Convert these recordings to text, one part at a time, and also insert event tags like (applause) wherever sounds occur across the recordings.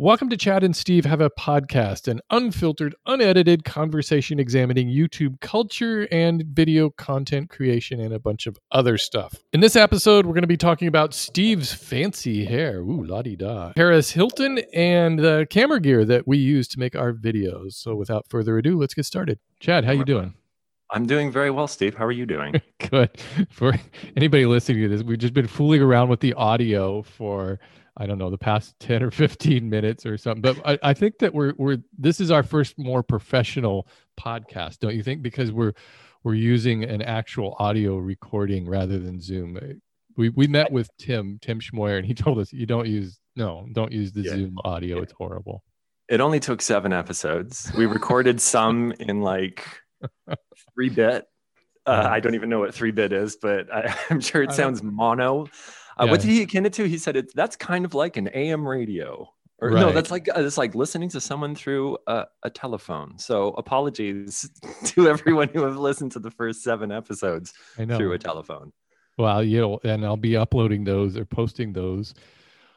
Welcome to Chad and Steve Have a Podcast, an unfiltered, unedited conversation examining YouTube culture and video content creation and a bunch of other stuff. In this episode, we're going to be talking about Steve's fancy hair, ooh, la di da, Paris Hilton, and the camera gear that we use to make our videos. So without further ado, let's get started. Chad, how you doing? I'm doing very well, Steve. How are you doing? (laughs) Good. For anybody listening to this, we've just been fooling around with the audio for I don't know the past (laughs) 10 or 15 minutes or something. But I, I think that we're we're this is our first more professional podcast, don't you think? Because we're we're using an actual audio recording rather than Zoom. We we met with Tim, Tim Schmoyer, and he told us you don't use no, don't use the yeah. Zoom audio. Yeah. It's horrible. It only took seven episodes. We recorded some in like three bit. Uh, I don't even know what three bit is, but I, (laughs) am sure it sounds mono. Uh, yeah. What did he akin it to? He said it's that's kind of like an AM radio. Or right. no, that's like uh, it's like listening to someone through a, a, telephone. So apologies (laughs) to everyone who have listened to the first seven episodes through a telephone. Well, you know, and I'll be uploading those or posting those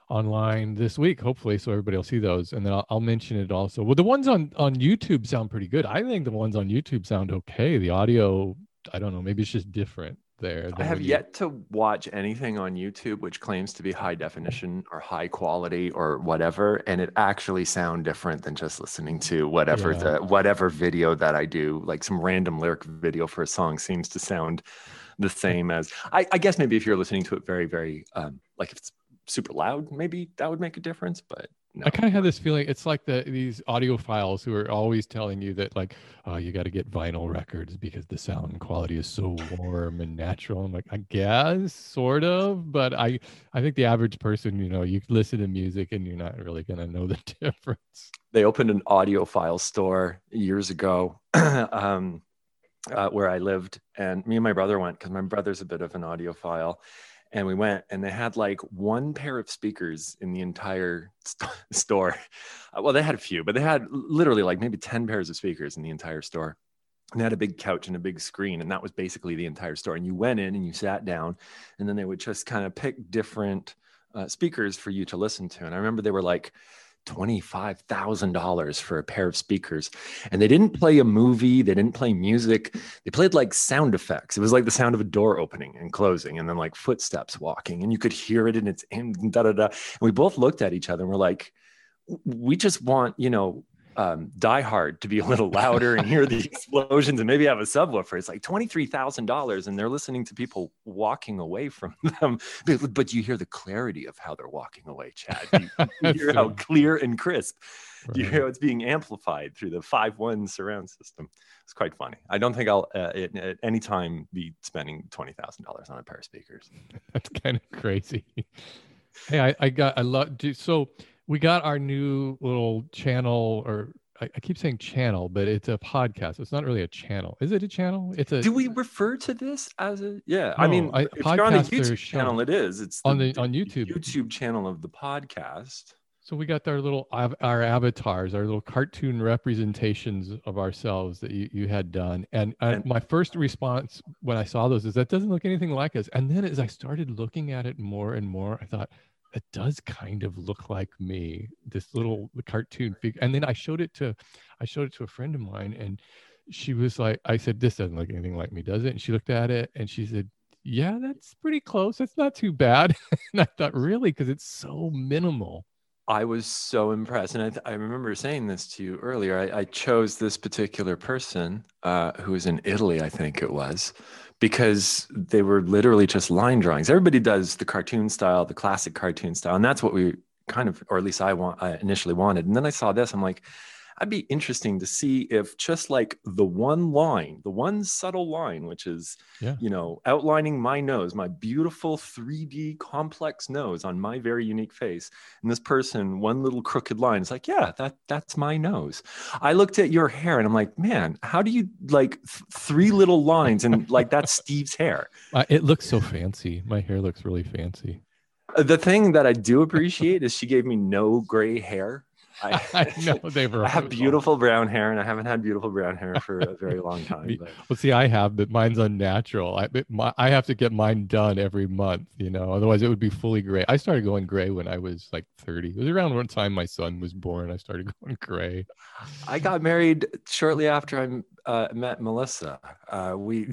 online this week, hopefully, so everybody will see those, and then I'll, I'll, mention it also. Well, the ones on on YouTube sound pretty good. I think the ones on YouTube sound okay. The audio, I don't know, maybe it's just different there. I have yet to watch anything on YouTube which claims to be high definition or high quality or whatever, and it actually sound different than just listening to whatever yeah. the whatever video that I do. Like some random lyric video for a song seems to sound the same as I, I guess maybe if you're listening to it very very um, like if it's super loud, maybe that would make a difference, but no. I kind of had this feeling. It's like the these audiophiles who are always telling you that like, oh, you got to get vinyl records because the sound quality is so warm and natural. I'm like, I guess, sort of, but I I think the average person, you know, you listen to music and you're not really gonna know the (laughs) difference. They opened an audiophile store years ago, (clears throat) um, uh, where I lived, and me and my brother went because my brother's a bit of an audiophile and we went and they had like one pair of speakers in the entire st- (laughs) store. Uh, well they had a few but they had literally like maybe 10 pairs of speakers in the entire store. And they had a big couch and a big screen and that was basically the entire store. And you went in and you sat down and then they would just kind of pick different uh, speakers for you to listen to. And i remember they were like $25,000 for a pair of speakers. And they didn't play a movie, they didn't play music. They played like sound effects. It was like the sound of a door opening and closing and then like footsteps walking and you could hear it in its and da da da. And we both looked at each other and we're like we just want, you know, um, Die Hard to be a little louder and hear the (laughs) explosions and maybe have a subwoofer. It's like twenty-three thousand dollars, and they're listening to people walking away from (laughs) them. But, but, you hear the clarity of how they're walking away, Chad. You, you (laughs) hear how clear and crisp. Right. You hear how it's being amplified through the five-one surround system. It's quite funny. I don't think I'll uh, at, at any time be spending twenty thousand dollars on a pair of speakers. That's kind of crazy. Hey, I, I got I love so we got our new little channel or I, I, keep saying channel, but it's a podcast. It's not really a channel. Is it a channel? It's a. Do we refer to this as a? Yeah, no, I mean, I, if you're on the YouTube channel, it is. It's the, on the on YouTube. YouTube channel of the podcast. So we got our little our avatars, our little cartoon representations of ourselves that you, you had done. And, uh, and my first response when I saw those is that doesn't look anything like us. And then as I started looking at it more and more, I thought, it does kind of look like me this little cartoon figure and then i showed it to i showed it to a friend of mine and she was like i said this doesn't look anything like me does it? And she looked at it and she said yeah that's pretty close that's not too bad. (laughs) And i thought really? Because it's so minimal I was so impressed, and I, th- I remember saying this to you earlier. I, I chose this particular person, uh, who was in Italy, I think it was, because they were literally just line drawings. Everybody does the cartoon style, the classic cartoon style, and that's what we kind of, or at least I want, I initially wanted. And then I saw this, I'm like, that'd be interesting to see if just like the one line, the one subtle line, which is, yeah. you know, outlining my nose, my beautiful 3D complex nose on my very unique face. And this person, one little crooked line is like, yeah, that that's my nose. I looked at your hair and I'm like, man, how do you like th- three little lines and like that's (laughs) Steve's hair? Uh, it looks so fancy. My hair looks really fancy. The thing that I do appreciate is she gave me no gray hair I, (laughs) I (laughs) know they were. I have beautiful brown hair, and I haven't had beautiful brown hair for a very (laughs) long time. But. Well, see, I have, but mine's unnatural. I my, I have to get mine done every month, you know. Otherwise, it would be fully gray. I started going gray when I was like 30. It was around one time my son was born. I started going gray. I got married shortly after I uh, met Melissa. Uh, we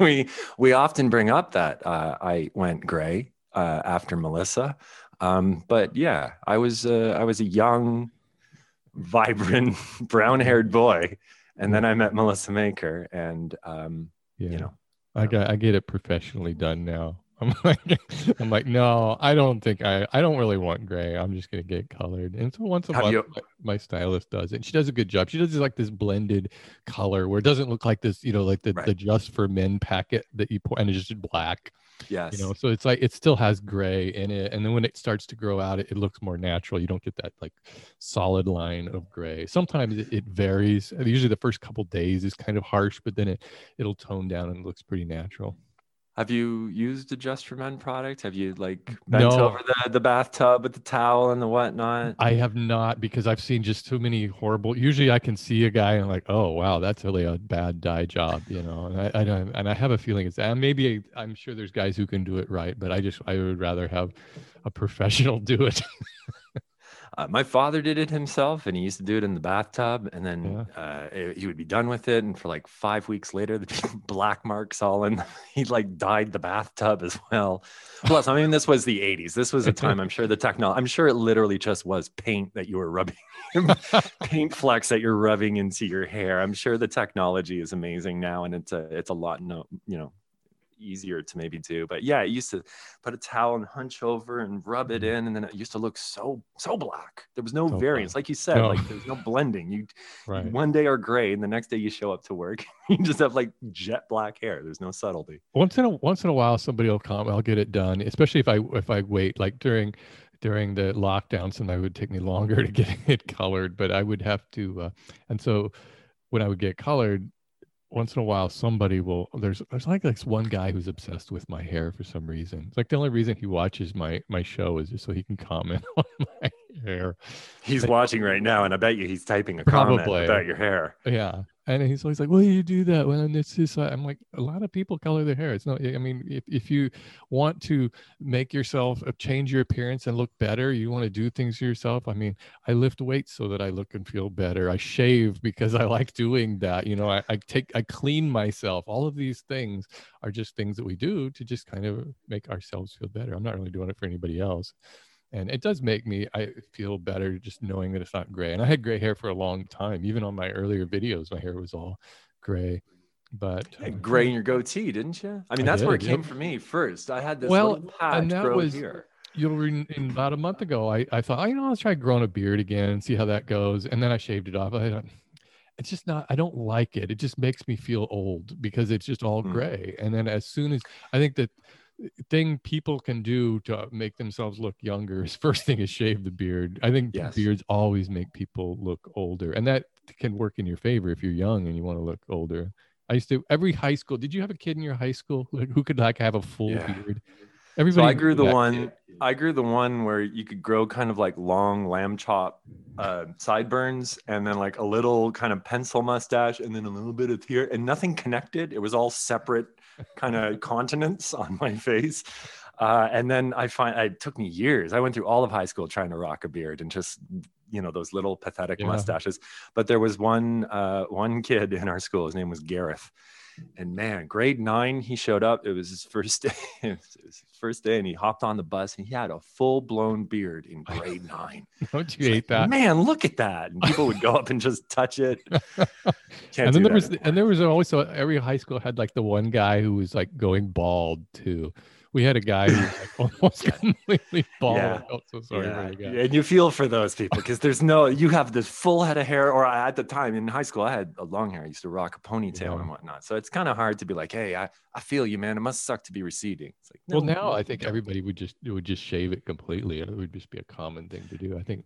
we we often bring up that uh, I went gray uh, after Melissa. Um, but yeah, I was uh, I was a young, vibrant, (laughs) brown-haired boy, and then I met Melissa Maker, and um, yeah. you know, I got I get it professionally done now. I'm (laughs) like, I'm like, no, I don't think I, I don't really want gray. I'm just gonna get colored. And so once a month, you... my, my, stylist does it. And she does a good job. She does like this blended color where it doesn't look like this, you know, like the, right. the just for men packet that you put and it's just black. Yes. You know, so it's like it still has gray in it. And then when it starts to grow out, it, it looks more natural. You don't get that like solid line of gray. Sometimes it, it varies. Usually the first couple days is kind of harsh, but then it it'll tone down and looks pretty natural. Have you used a Just for Men product? Have you like bent no. over the, the bathtub with the towel and the whatnot? I have not because I've seen just too many horrible. Usually, I can see a guy and I'm like, oh wow, that's really a bad dye job, you know. And I, I don't, and I have a feeling it's. Maybe I'm sure there's guys who can do it right, but I just I would rather have a professional do it. (laughs) Uh, my father did it himself, and he used to do it in the bathtub, and then yeah. uh, it, he would be done with it. And for like five weeks later, (laughs) the black marks all in. (laughs) he like dyed the bathtub as well. Plus, I mean, this was the '80s. This was a time I'm sure the technology. I'm sure it literally just was paint that you were rubbing, (laughs) paint flecks that you're rubbing into your hair. I'm sure the technology is amazing now, and it's a it's a lot no you know easier to maybe do. But yeah, it used to put a towel and hunch over and rub it mm-hmm. in, and then it used to look so so black. There was no so variance, black. like you said, no. like there's no blending. You (laughs) right. one day are gray, and the next day you show up to work, (laughs) you just have like jet black hair. There's no subtlety. Once in a once in a while, somebody will come. I'll get it done, especially if I if I wait like during during the lockdown and I would take me longer (laughs) to get it colored, but I would have to, uh, and so when I would get colored, once in a while somebody will there's there's like this one guy who's obsessed with my hair for some reason. It's like the only reason he watches my my show is just so he can comment (laughs) on my hair. He's watching right now and i bet you he's typing a Probably. comment about your hair. Yeah and he's always like, "Well, you do that when it's just." I'm like, a lot of people color their hair. It's not. I mean, if if you want to make yourself uh, change your appearance and look better, you want to do things for yourself. I mean, I lift weights so that I look and feel better. I shave because I (laughs) like doing that. You know, I, I take, I clean myself. All of these things are just things that we do to just kind of make ourselves feel better. I'm not really doing it for anybody else and it does make me i feel better just knowing that it's not gray and i had gray hair for a long time even on my earlier videos my hair was all gray but uh, gray in your goatee didn't you? I mean that's I did, where it came for me first. I had this well and that was here. you'll read in about a month ago i, I thought oh, you know let's try growing a beard again and see how that goes and then i shaved it off. I it's just not i don't like it. It just makes me feel old because it's just all mm. gray. And then as soon as i think that thing people can do to make themselves look younger is (laughs) first thing is shave the beard. I think yes. beards always make people look older, and that can work in your favor if you're young and you want to look older. I used to every high school. Did you have a kid in your high school who could like have a full yeah. beard? Everybody. So I grew the one. Kid. I grew the one where you could grow kind of like long lamb chop uh, sideburns, and then like a little kind of pencil mustache, and then a little bit of here, and nothing connected. It was all separate kind of continents on my face. Uh, and then I find it took me years. I went through all of high school trying to rock a beard and just you know those little pathetic yeah. mustaches. But there was one uh, one kid in our school. His name was Gareth, and man, grade nine, he showed up. It was his first day. (laughs) it was his first day, and he hopped on the bus, and he had a full blown beard in grade nine. (laughs) Don't you hate like, that? Man, look at that! And people would go up and just touch it. (laughs) and then there was, anymore. and there was also every high school had like the one guy who was like going bald too we had a guy who like (laughs) almost completely bald. Yeah. So sorry yeah. yeah. And you feel for those people because there's no, you have this full head of hair, or I, at the time in high school, I had a long hair. I used to rock a ponytail yeah. and whatnot. So it's kind of hard to be like, hey, I, I feel you, man. It must suck to be receding. It's like, no, well, now I think everybody would just, it would just shave it completely. And it would just be a common thing to do. I think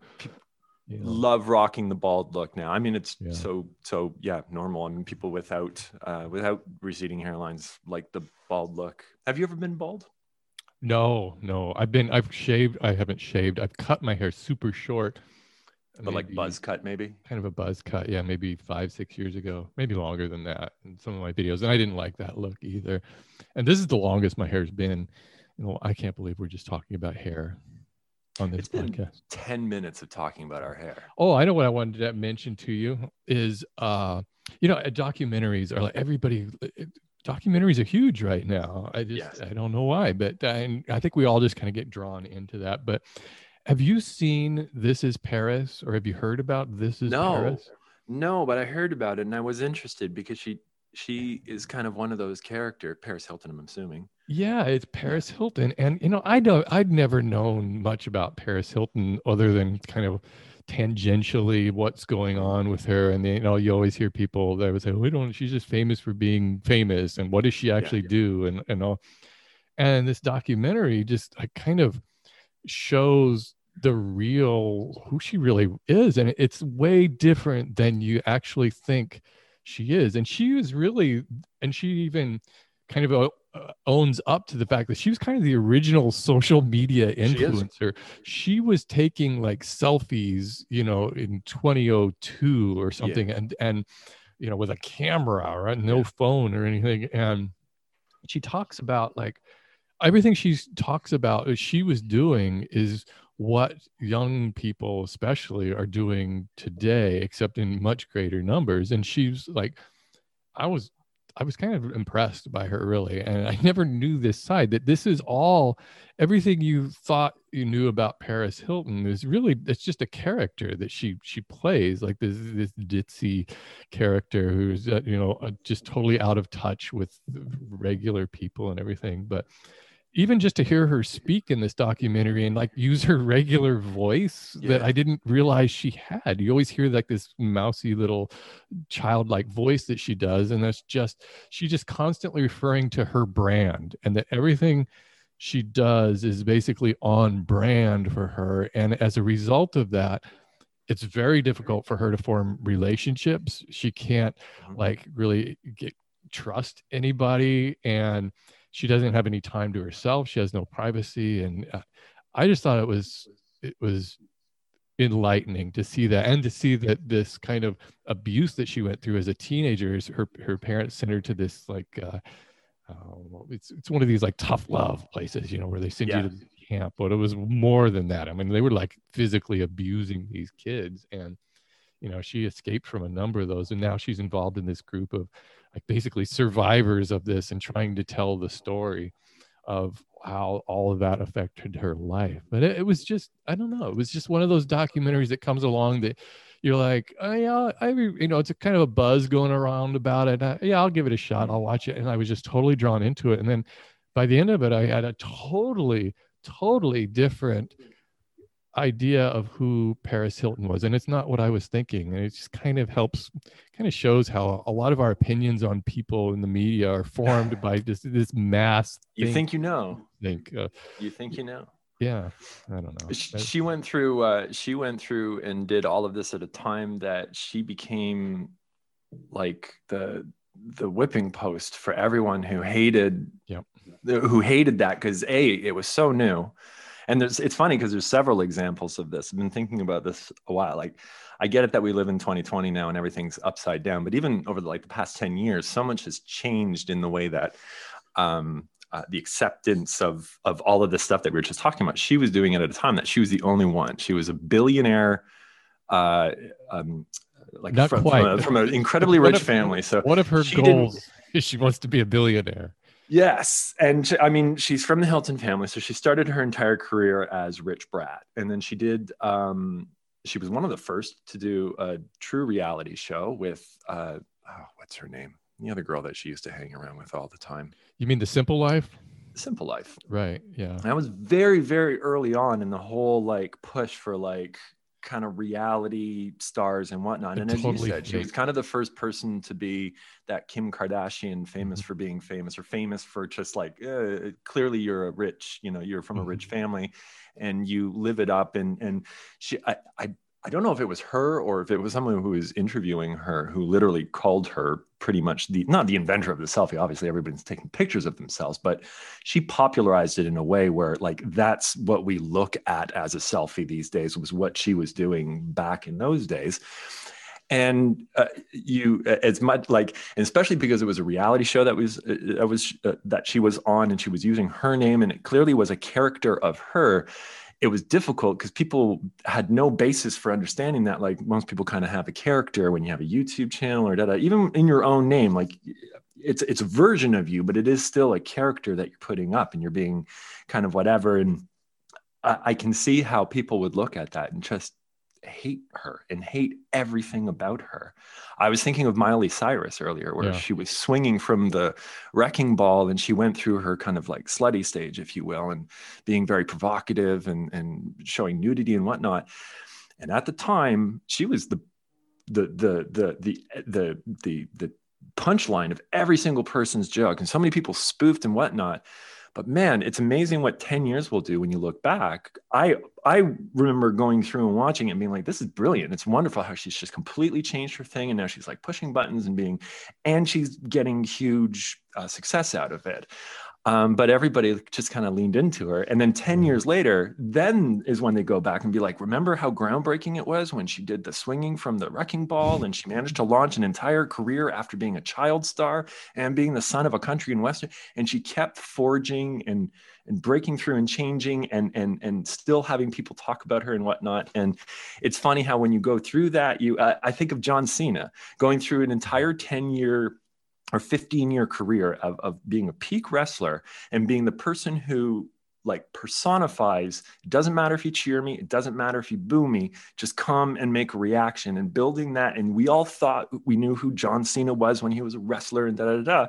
love rocking the bald look now. I mean, it's yeah. so so yeah, normal. I mean, people without uh, without receding hairlines like the bald look. Have you ever been bald? No, no. I've been I've shaved. I haven't shaved. I've cut my hair super short but like buzz cut maybe kind of a buzz cut yeah maybe five six years ago maybe longer than that in some of my videos and i didn't like that look either and this is the longest my hair's been you know i can't believe we're just talking about hair on this it's podcast 10 minutes of talking about our hair oh i know what i wanted to mention to you is uh you know documentaries are like everybody documentaries are huge right now i just yes. i don't know why but I, I think we all just kind of get drawn into that but have you seen This Is Paris or have you heard about This Is no, Paris? No, but I heard about it and I was interested because she she is kind of one of those character Paris Hilton, I'm assuming. Yeah, it's Paris Hilton. And you know, I don't I'd never known much about Paris Hilton other than kind of tangentially what's going on with her. And you know, you always hear people that would say, We don't she's just famous for being famous and what does she actually yeah. do? And and all and this documentary just I kind of shows the real who she really is and it's way different than you actually think she is and she was really and she even kind of uh owns up to the fact that she was kind of the original social media influencer. She, she was taking like selfies you know in 2002 or something yeah. and and you know with a camera right? No yeah. phone or anything. And she talks about like everything she talks about uh, she was doing is what young people especially are doing today except in much greater numbers. And she's like i was i was kind of impressed by her really and i (laughs) never knew this side that this is all everything you thought you knew about paris hilton is really it's just a character that she she plays like this this ditzy character who's uh, you know uh, just totally out of touch with regular people and everything but even just to hear her speak in this documentary and like use her regular voice yeah. that I didn't realize she had. You always hear like this mousy little childlike voice that she does. And that's just, she just constantly referring to her brand and that everything she does is basically on brand for her. And as a result of that, it's very difficult for her to form relationships. She can't mm-hmm. like really get trust anybody. And, she doesn't have any time to herself. She has no privacy. And uh, i just thought it was it was enlightening to see that and to see that this kind of abuse that she went through as a teenager is her her parents sent her to this like uh, uh, it's it's one of these like tough love places you know where they send yeah. you to camp but it was more than that. I mean they were like physically abusing these kids. And you know she escaped from a number of those. And now she's involved in this group of like basically survivors of this and trying to tell the story of how all of that affected her life. But it, it, was just, I don't know, it was just one of those documentaries that comes along that you're like, oh, yeah, I, you know, it's a kind of a buzz going around about it. I, yeah, I'll give it a shot. I'll watch it. And I was just totally drawn into it. And then by the end of it, I had a totally, totally different idea of who Paris Hilton was. And it's not what I was thinking. And it just kind of helps, kind of shows how a lot of our opinions on people in the media are formed (laughs) by just this mass. You think you know. Think. Uh, you think you know. Yeah, I don't know. She, she went through. Uh, she went through and did all of this at a time that she became like the the whipping post for everyone who hated. Yep. Who hated that because a it was so new and there's it's funny because there's several examples of this. I've been thinking about this a while like i get it that we live in 2020 now and everything's upside down but even over the, like the past 10 years so much has changed in the way that um, uh, the acceptance of of all of this stuff that we were just talking about. She was doing it at a time that she was the only one. She was a billionaire uh, um, like Not from, quite. From, a, from an (laughs) incredibly rich family. So one of her goals is she wants to be a billionaire Yes. And she, I mean, she's from the Hilton family. So she started her entire career as Rich Brat. And then she did, um, she was one of the first to do a true reality show with, uh, oh, what's her name? The other girl that she used to hang around with all the time. You mean The Simple Life? Simple Life. Right. Yeah. That was very, very early on in the whole like push for like kind of reality stars and whatnot. And as totally you said, she was kind of the first person to be that Kim Kardashian, famous mm-hmm. for being famous or famous for just like uh, clearly you're a rich, you know, you're from mm-hmm. a rich family, and you live it up. And and she, I, I I don't know if it was her or if it was someone who was interviewing her who literally called her pretty much the not the inventor of the selfie. Obviously, everybody's taking pictures of themselves, but she popularized it in a way where like that's what we look at as a selfie these days was what she was doing back in those days. And uh, you, as much like, especially because it was a reality show that was uh, that was uh, that she was on, and she was using her name, and it clearly was a character of her it was difficult because people had no basis for understanding that like most people kind of have a character when you have a youtube channel or da, da even in your own name like it's it's a version of you but it is still a character that you're putting up and you're being kind of whatever and I, I can see how people would look at that and just hate her and hate everything about her. I was thinking of Miley Cyrus earlier, where yeah. she was swinging from the wrecking ball and she went through her kind of like slutty stage, if you will, and being very provocative and, and showing nudity and whatnot. And at the time, she was the the the the the the the, the punchline of every single person's joke, and so many people spoofed and whatnot. But man, it's amazing what 10 years will do when you look back. I I remember going through and watching it and being like, this is brilliant. It's wonderful how she's just completely changed her thing. And now she's like pushing buttons and being, and she's getting huge uh, success out of it. Um, but everybody just kind of leaned into her. And then 10 mm-hmm. years later, then is when they go back and be like, remember how groundbreaking it was when she did the swinging from the wrecking ball and she managed to launch an entire career after being a child star and being the son of a country in Western. And she kept forging and and breaking through and changing and and and still having people talk about her and whatnot. And it's funny how when you go through that, you uh, I think of John Cena going through an entire 10 year or 15 year career of, of being a peak wrestler and being the person who like personifies it doesn't matter if you cheer me it doesn't matter if you boo me just come and make a reaction. And building that and we all thought we knew who john cena was when he was a wrestler and da da da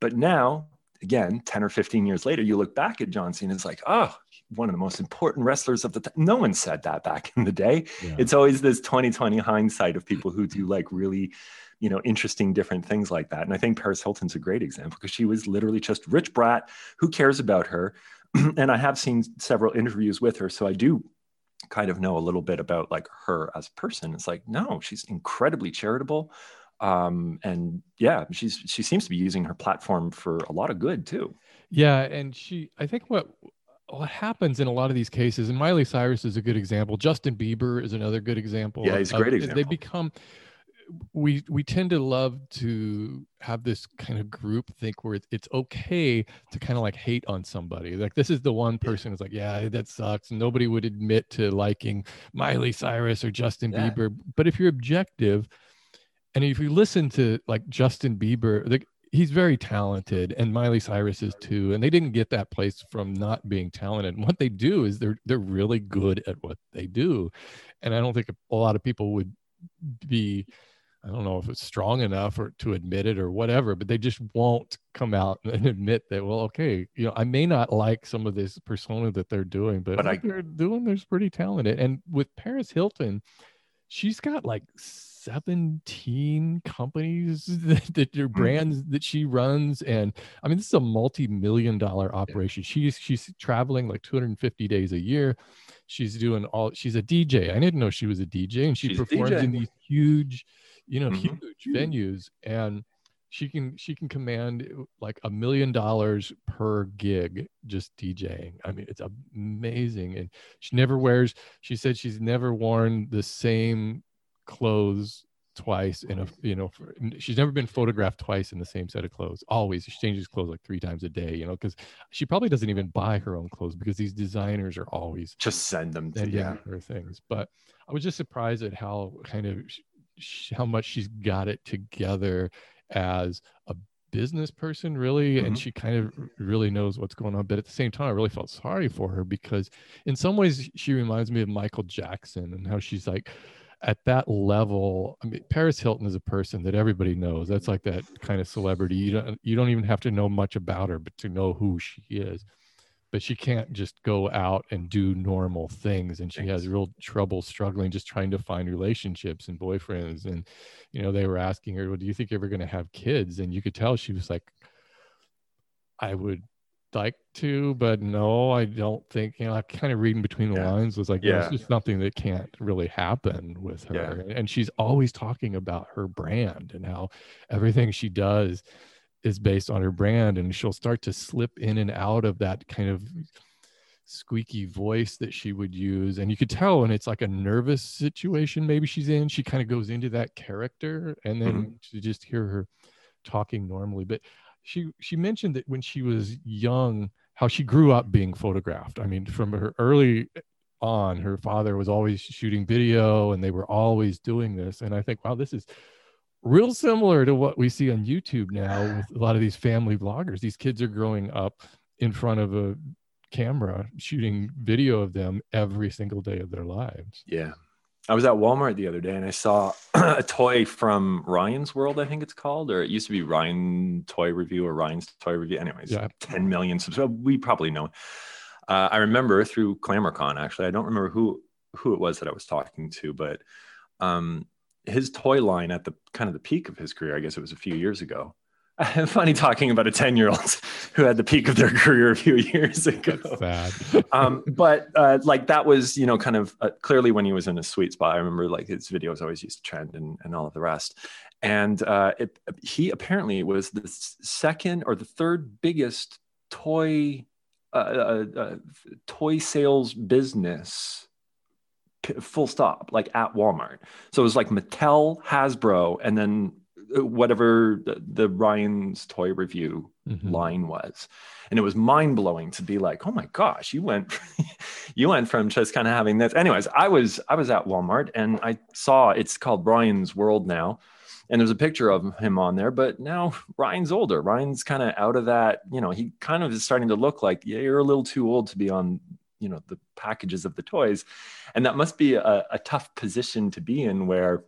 but now again 10 or 15 years later you look back at john cena it's like oh one of the most important wrestlers of the time no one said that back in the day. Yeah. it's always this 2020 hindsight of people who do like really you know interesting different things like that and i think paris hilton's a great example because she was literally just rich brat who cares about her (clears throat) and i have seen several interviews with her so i do kind of know a little bit about like her as a person. It's like no she's incredibly charitable um and yeah she's she seems to be using her platform for a lot of good too. Yeah and she i think what what happens in a lot of these cases and miley cyrus is a good example. Justin bieber is another good example yeah he's a great example. they become we we tend to love to have this kind of group think where it's okay to kind of like hate on somebody. Like this is the one person who's like yeah that sucks. Nobody would admit to liking miley cyrus or justin yeah. bieber. But if you're objective and if you listen to like justin bieber like he's very talented and miley cyrus is too and they didn't get that place from not being talented. And what they do is they're they're really good at what they do. And i don't think a lot of people would be I don't know if it's strong enough or to admit it or whatever, but they just won't come out (laughs) and admit that, well, okay, you know, I may not like some of this persona that they're doing, but, but what I, they're doing, they're pretty talented. And with Paris Hilton, she's got like 17 companies (laughs) that, that are hmm. brands that she runs. And I mean, this is a multi-million dollar operation. She's she's traveling like 250 days a year. She's doing all she's a DJ. I didn't know she was a DJ and she she's performs in these huge you know, mm-hmm. huge venues, and she can she can command like a million dollars per gig just DJing. I mean, it's amazing, and she never wears. She said she's never worn the same clothes twice in a you know for, she's never been photographed twice in the same set of clothes always she changes clothes like three times a day you know because she probably doesn't even buy her own clothes because these designers are always just send them to yeah her things but i was just surprised at how kind of how much she's got it together as a business person really mm-hmm. and she kind of really knows what's going on but at the same time i really felt sorry for her because in some ways she reminds me of michael jackson and how she's like at that level i mean paris hilton is a person that everybody knows. That's like that kind of celebrity. You don't you don't even have to know much about her but to know who she is but she can't just go out and do normal things and she Thanks. has real trouble struggling just trying to find relationships and boyfriends and you know they were asking her well do you think you're ever going to have kids and you could tell she was like i would like to, but no, I don't think, you know, I kind of reading between the Yeah. lines was like, Yeah. it's just something that can't really happen with her. Yeah. And she's always talking about her brand and how everything she does is based on her brand. And she'll start to slip in and out of that kind of squeaky voice that she would use. And you could tell when it's like a nervous situation, maybe she's in, she kind of goes into that character and then mm-hmm. to just hear her talking normally. But she she mentioned that when she was young, how she grew up being photographed. I mean, from her early eh, on, her father was always shooting video and they were always doing this. And I think, wow, this is real similar to what we see on YouTube now with a lot of these family vloggers. These kids are growing up in front of a camera shooting video of them every single day of their lives. Yeah. I was at Walmart the other day and I saw (clears throat) a toy from Ryan's World, I think it's called, or it used to be Ryan Toy Review or Ryan's Toy Review. Anyways, Yeah. 10 million subscribers. We probably know. Uh, I remember through ClamourCon, actually, I don't remember who who it was that I was talking to, but um, his toy line at the kind of the peak of his career, I guess it was a few years ago. (laughs) Funny talking about a 10 year old (laughs) who had the peak of their career a few years ago (laughs) um, but uh, like that was, you know, kind of uh, clearly when he was in a sweet spot. I remember like his videos always used to trend and, and all of the rest. And uh, it, he apparently was the second or the third biggest toy uh, uh, uh, toy sales business. Full stop, like at Walmart. So it was like Mattel, Hasbro, and then uh, whatever the, the Ryan's toy review Mhm. line was and it was mind-blowing to be like oh my gosh you went (laughs) you went from just kind of having this anyways i was i was at walmart and i saw it's called Ryan's World now and there's a picture of him on there but now ryan's older ryan's kind of out of that you know he kind of is starting to look like yeah you're a little too old to be on you know the packages of the toys. And that must be a, a tough position to be in where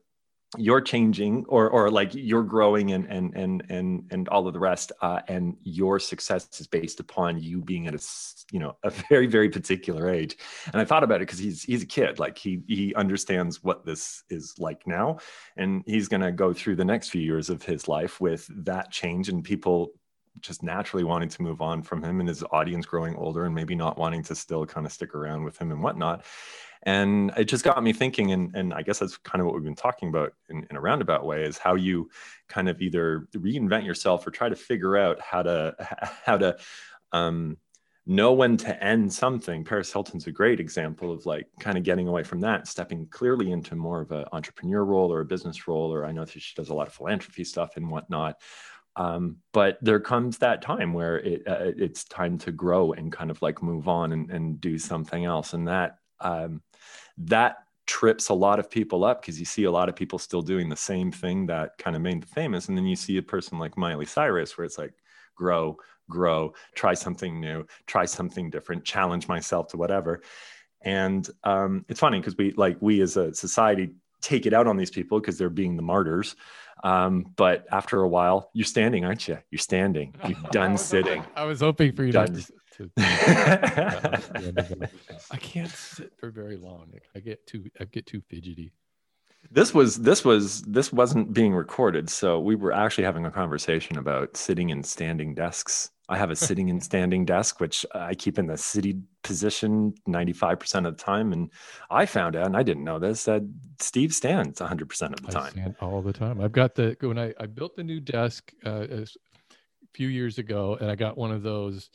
you're changing or or like you're growing and and and and and all of the rest uh, and your success is based upon you being at a you know a very very particular age. And i thought about it because he's he's a kid. Like he he understands what this is like now. And he's going to go through the next few years of his life with that change and people just naturally wanting to move on from him and his audience growing older and maybe not wanting to still kind of stick around with him and whatnot. And it just got me thinking and, and i guess that's kind of what we've been talking about in, in a roundabout way is how you kind of either reinvent yourself or try to figure out how to (laughs) how to um, know when to end something. Paris hilton's a great example of like kind of getting away from that stepping clearly into more of an entrepreneur role or a business role or i know that she does a lot of philanthropy stuff and whatnot um, but there comes that time where it, uh, it's time to grow and kind of like move on and, and do something else. And that um, that trips a lot of people up because you see a lot of people still doing the same thing that kind of made them famous. And then you see a person like miley cyrus where it's like grow grow try something new try something different challenge myself to whatever. And um, it's funny because we like we as a society take it out on these people because they're being the martyrs um, but after a while you're standing aren't you you're standing (laughs) you're done was sitting hoping- I was hoping for you Done. to, (laughs) to I can't sit for very long. I get too I get too fidgety. This was this was this wasn't being recorded so we were actually having a conversation about sitting and standing desks. I have a sitting and standing desk which i keep in the city position 95% of the time and i found out and i didn't know this that steve stands 100% of the I time. stand all the time. I've got the when I, I built the new desk uh, a few years ago, and I got one of those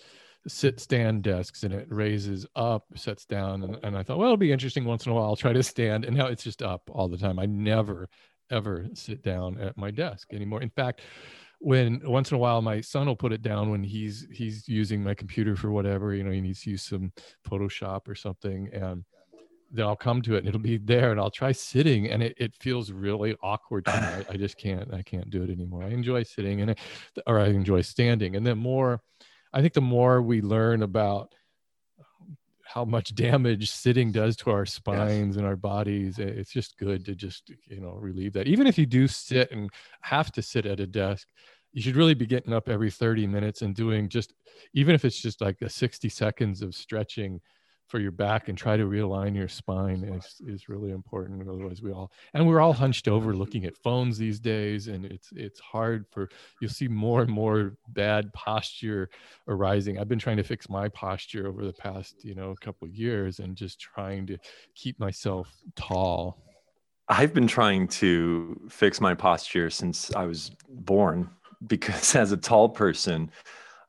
sit stand desks, and it raises up, sets down, and, and I thought, well, it'll be interesting once in a while. I'll try to stand, and now it's just up all the time. I never ever sit down at my desk anymore. In fact, when once in a while my son will put it down when he's he's using my computer for whatever you know he needs to use some photoshop or something and then I'll come to it and it'll be there and I'll try sitting and it, it feels really awkward. I, I just can't I can't do it anymore. I enjoy sitting and it, or I enjoy standing. And then more I think the more we learn about how much damage sitting does to our spines and our bodies, it's just good to just, you know, relieve that. Even if you do sit and have to sit at a desk, you should really be getting up every 30 minutes and doing just even if it's just like a 60 seconds of stretching for your back and try to realign your spine is, is really important otherwise we all and we're all hunched over looking at phones these days and it's it's hard for you'll see more and more bad posture arising. I've been trying to fix my posture over the past you know couple years and just trying to keep myself tall. I've been trying to fix my posture since i was born because (laughs) as a tall person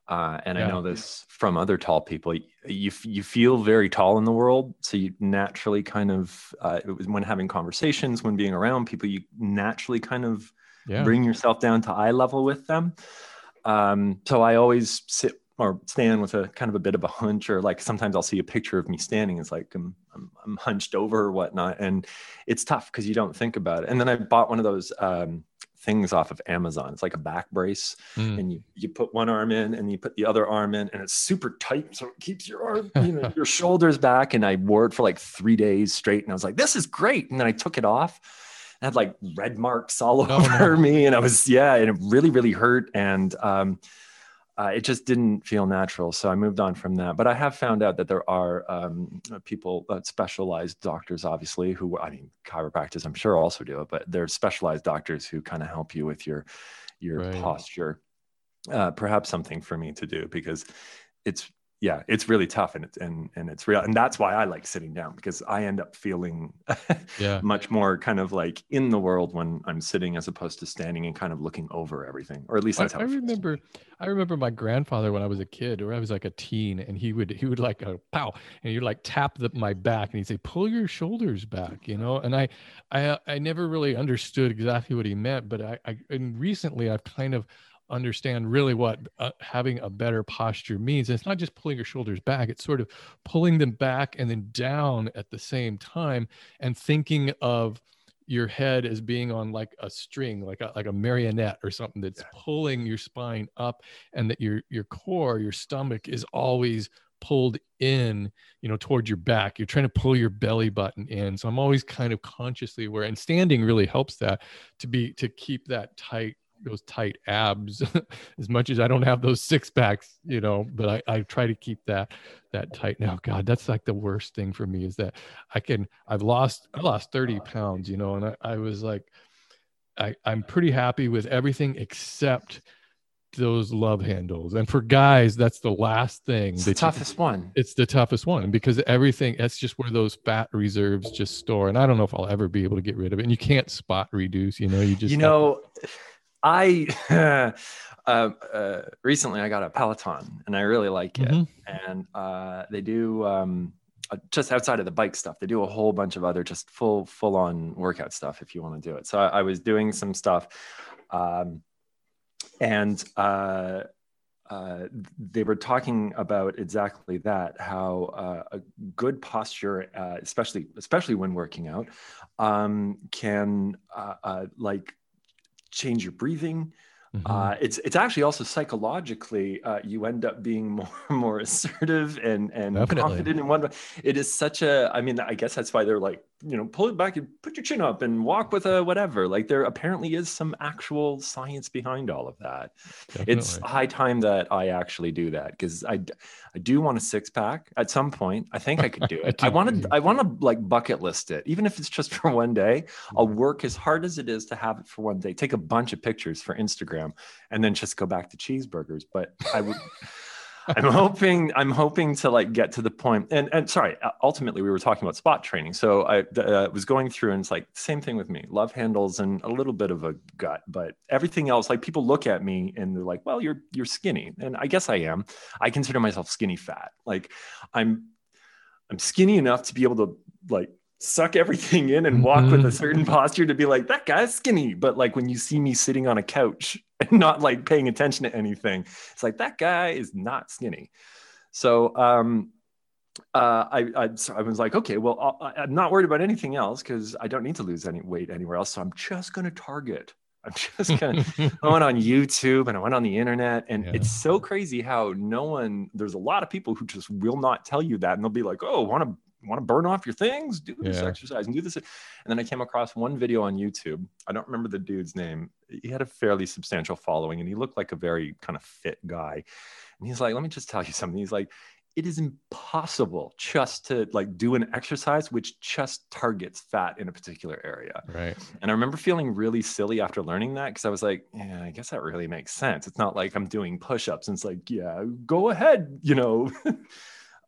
uh, and yeah. I know this from other tall people. You you feel very tall in the world, so you naturally kind of uh, when having conversations, when being around people, you naturally kind of yeah. bring yourself down to eye level with them. Um, so I always sit or stand with a kind of a bit of a hunch, or like sometimes I'll see a picture of me standing. It's like I'm I'm, I'm hunched over or whatnot, and it's tough because you don't think about it. And then I bought one of those. Um, things off of Amazon. It's like a back brace, mm. and you you put one arm in and you put the other arm in, and it's super tight, so it keeps your arm, you know, (laughs) your shoulders back. And I wore it for like three days straight, and I was like, this is great. And then I took it off. I had like red marks all (laughs) over no. me, and I was yeah, and it really really hurt. And um, uh, it just didn't feel natural. So I moved on from that. But I have found out that there are um, people, uh, specialized doctors, obviously, who, I mean, chiropractors, I'm sure also do it, but there's specialized doctors who kind of help you with your, your right. posture. Uh, perhaps something for me to do because it's yeah, it's really tough and it's and and it's real. And that's why I like sitting down because I end up feeling yeah. (laughs) much more kind of like in the world when I'm sitting as opposed to standing and kind of looking over everything. Or at least that's I, how I remember I remember my grandfather when I was a kid or I was like a teen and he would he would like a pow and he'd like tap the, my back and he'd say, pull your shoulders back, you know? And I I I never really understood exactly what he meant, but I, I and recently I've kind of understand really what uh, having a better posture means. And it's not just pulling your shoulders back, it's sort of pulling them back and then down at the same time and thinking of your head as being on like a string like a, like a marionette or something that's pulling your spine up and that your your core your stomach is always pulled in you know toward your back. You're trying to pull your belly button in. So i'm always kind of consciously aware and standing really helps that to be to keep that tight those tight abs (laughs) as much as I don't have those six packs, you know, but I, I try to keep that that tight now. God, that's like the worst thing for me is that I can I've lost I lost 30 pounds, you know, and I, I was like I, I'm pretty happy with everything except those love handles. And for guys, that's the last thing. It's the toughest you, one. It's the toughest one because everything, that's just where those fat reserves just store. And I don't know if I'll ever be able to get rid of it. And you can't spot reduce, you know, you just, you know, to- I uh, (laughs) uh, recently I got a Peloton and I really like it. Mm-hmm. And uh, they do um, uh, just outside of the bike stuff, they do a whole bunch of other just full full on workout stuff if you want to do it. So I, I was doing some stuff, um, and uh, uh, they were talking about exactly that how uh, a good posture uh, especially especially when working out um, can like change your breathing. Mm-hmm. Uh, it's it's actually also psychologically uh, you end up being (laughs) more more assertive and and Definitely. confident in one. It is such a I mean I guess that's why they're like you know pull it back and put your chin up and walk with a whatever. Like there apparently is some actual science behind all of that. Definitely. It's high time that I actually do that because I I do want a six pack at some point. I think I could do (laughs) it. I want to I want to like bucket list it even if it's just for one day. I'll mm-hmm. work as hard as it is to have it for one day. Take a bunch of pictures for Instagram and then just go back to cheeseburgers. But I would. I'm hoping I'm hoping to like get to the point and and sorry ultimately we were talking about spot training so I uh, was going through and it's like same thing with me love handles and a little bit of a gut but everything else like people look at me and they're like well you're you're skinny and I guess I am. I consider myself skinny fat like I'm I'm skinny enough to be able to like suck everything in and walk mm-hmm. with a mm-hmm. certain posture to be like that guy's skinny but like when you see me sitting on a couch (laughs) and not like paying attention to anything it's like that guy is not skinny so um uh, I, I, so I was like, okay, well, i am not worried about anything else because I don't need to lose any weight anywhere else. So I'm just going to target. (laughs) I'm just going (laughs) to, I went on YouTube and I went on the internet. And yeah. it's so crazy how no one, there's a lot of people who just will not tell you that. And they'll be like, oh, want to want to burn off your things, do this yeah. exercise and do this. And then I came across one video on YouTube. I don't remember the dude's name. He had a fairly substantial following and he looked like a very kind of fit guy. And he's like, let me just tell you something. He's like, it is impossible just to like do an exercise which just targets fat in a particular area. Right. And I remember feeling really silly after learning that because I was like, yeah, I guess that really makes sense. It's not like I'm doing push-ups and it's like, yeah, go ahead, you know. (laughs)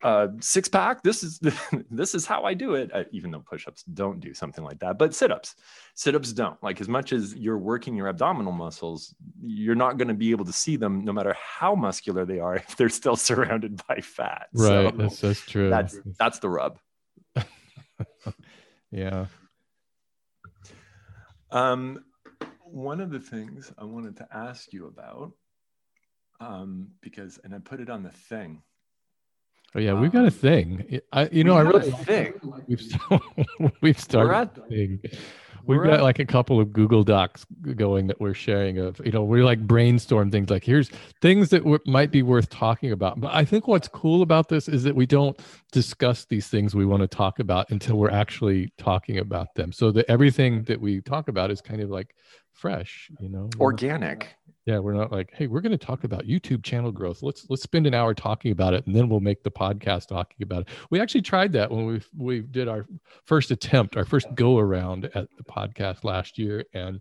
uh, six pack. This is (laughs) this is how I do it. Uh, even though push-ups don't do something like that, but sit-ups, sit-ups don't. Like as much as you're working your abdominal muscles, you're not going to be able to see them, no matter how muscular they are, (laughs) if they're still surrounded by fat. Right. So that's that's true. That's that's the rub. (laughs) yeah. Um, one of the things I wanted to ask you about, um, because and I put it on the thing Oh yeah, we've got a thing. I, you know, I really think we've we've started thing. We've got like a couple of Google Docs going that we're sharing of, you know, we're like brainstorm things like here's things that w- might be worth talking about. But I think what's cool about this is that we don't discuss these things we want to talk about until we're actually talking about them. So that everything that we talk about is kind of like fresh, you know, organic. Yeah, we're not like, hey, we're going to talk about YouTube channel growth. Let's let's spend an hour talking about it, and then we'll make the podcast talking about it. We actually tried that when we we did our first attempt, our first go around at the podcast last year, and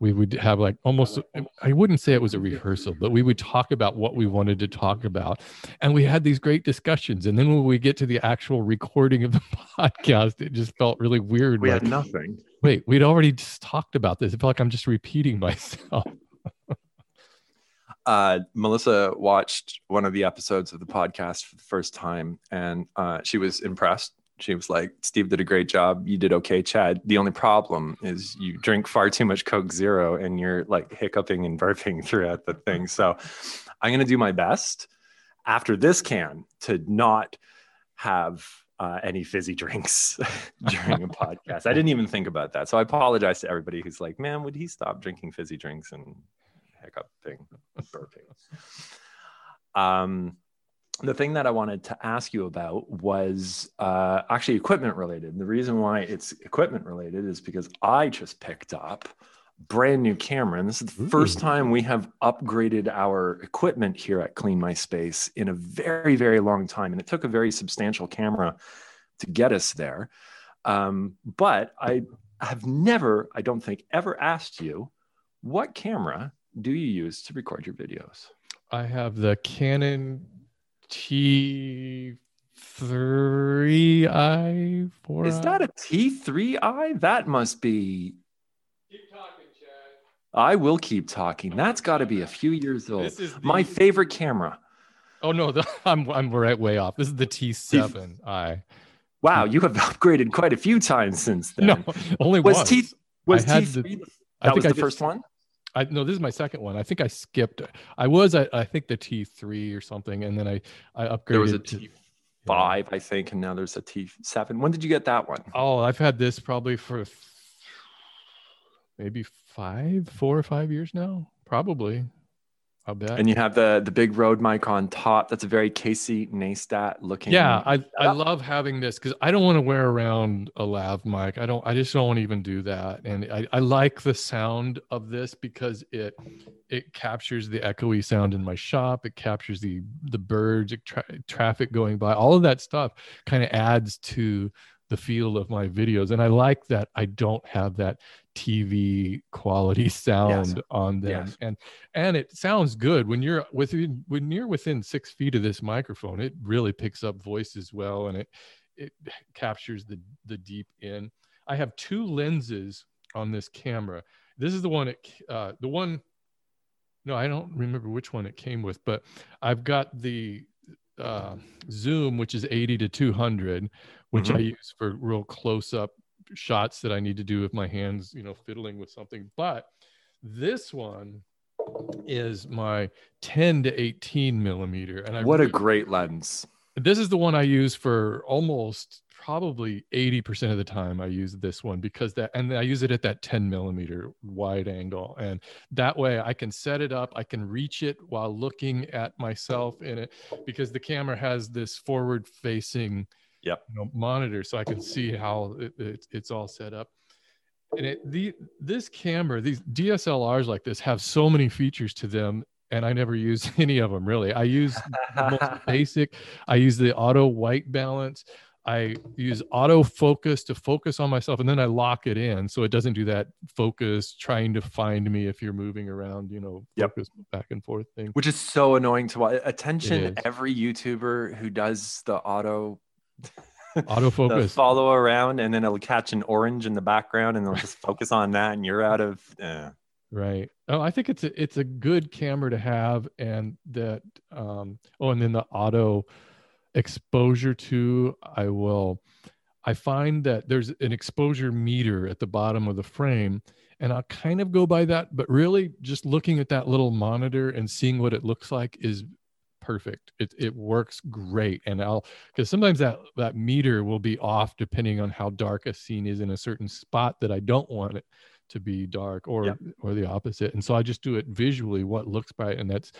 we would have like almost i wouldn't say it was a rehearsal but we would talk about what we wanted to talk about and we had these great discussions and then when we get to the actual recording of the (laughs) podcast it just felt really weird we like, had nothing wait we'd already just talked about this it felt like i'm just repeating (laughs) myself uh, Melissa watched one of the episodes of the podcast for the first time, and uh, she was impressed. She was like, "Steve did a great job. You did okay, Chad. The only problem is you drink far too much Coke Zero, and you're like hiccuping and burping (laughs) throughout the thing." So, I'm gonna do my best after this can to not have uh, any fizzy drinks (laughs) during a (laughs) podcast. I didn't even think about that. So I apologize to everybody who's like, man, would he stop drinking fizzy drinks and hiccuping, burping. Um, the thing that I wanted to ask you about was uh, actually equipment related. And the reason why it's equipment related is because I just picked up brand new camera. And this is the Ooh. first time we have upgraded our equipment here at Clean My Space in a very, very long time. And it took a very substantial camera to get us there. Um, but I have never, I don't think, ever asked you what camera do you use to record your videos? I have the Canon T3i 4 Is that a T3i? That must be. Keep talking, Chad. I will keep talking. That's got to be a few years old. This The... My favorite camera. Oh no, the, (laughs) I'm I'm right way off. This is the T7i. Wow, you have upgraded quite a few times since then. No, only was once. T was T3 the, that was the first one? I no, this is my second one. I think I skipped. I was I, I think the T three or something, and then I I upgraded. There was a T five. I think, and now there's a T seven. When did you get that one? Oh, I've had this probably for maybe five, four or five years now, probably. I'll bet. And you have the the big Rode mic on top. That's a very Casey Neistat looking. Yeah, I I love having this because I don't want to wear around a lav mic. I don't. I just don't even do that. And I, I like the sound of this because it it captures the echoey sound in my shop. It captures the the birds, tra- traffic going by. All of that stuff kind of adds to the feel of my videos and i like that i don't have that tv quality (laughs) sound yes. on them yes. and and it sounds good when you're within when you're within six feet of this microphone it really picks up voice as well and it it (laughs) captures the the deep in i have two lenses on this camera this is the one it uh the one no i don't remember which one it came with but i've got the uh, zoom which is 80 to 200 which mm-hmm. I use for real close up shots that I need to do with my hands, you know, fiddling with something. But this one is my 10 to 18 millimeter. And I what really, a great lens. This is the one I use for almost probably 80% of the time I use this one because that, and I use it at that 10 millimeter wide angle. And that way I can set it up, I can reach it while looking at myself in it because the camera has this forward facing yep. you know, monitor so I can see how it, it, it's all set up. And it, the this camera, these DSLRs like this have so many features to them and I never use (laughs) any of them really. I use the most (laughs) basic. I use the auto white balance. I use auto focus to focus on myself and then I lock it in so it doesn't do that focus trying to find me if you're moving around, you know, focus yep. back and forth thing. Which is so annoying to watch. Attention every YouTuber who does the auto autofocus follow around and then it'll catch an orange in the background and they'll just (laughs) focus on that and you're out of eh. right oh i think it's a it's a good camera to have and that um oh and then the auto exposure to, I will, I find that there's an exposure meter at the bottom of the frame. And I'll kind of go by that, but really just looking at that little monitor and seeing what it looks like is perfect. It, it works great. And I'll, because sometimes that, that meter will be off depending on how dark a scene is in a certain spot that I don't want it to be dark or yep. or the opposite and so i just do it visually what looks bright and that's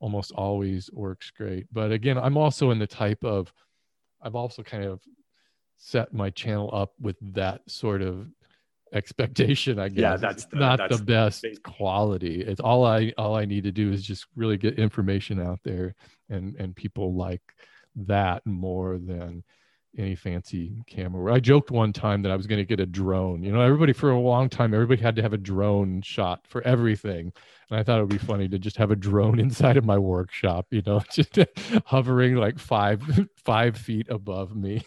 almost always works great but again i'm also in the type of i've also kind of set my channel up with that sort of expectation i guess. yeah that's the, not that's the best the quality. It's all i all i need to do is just really get information out there and and people like that more than any fancy camera. I joked one time that I was going to get a drone. You know, everybody for a long time, everybody had to have a drone shot for everything. And I thought it would be funny to just have a drone (laughs) inside of my workshop, you know, (laughs) just hovering like five (laughs) five feet above me.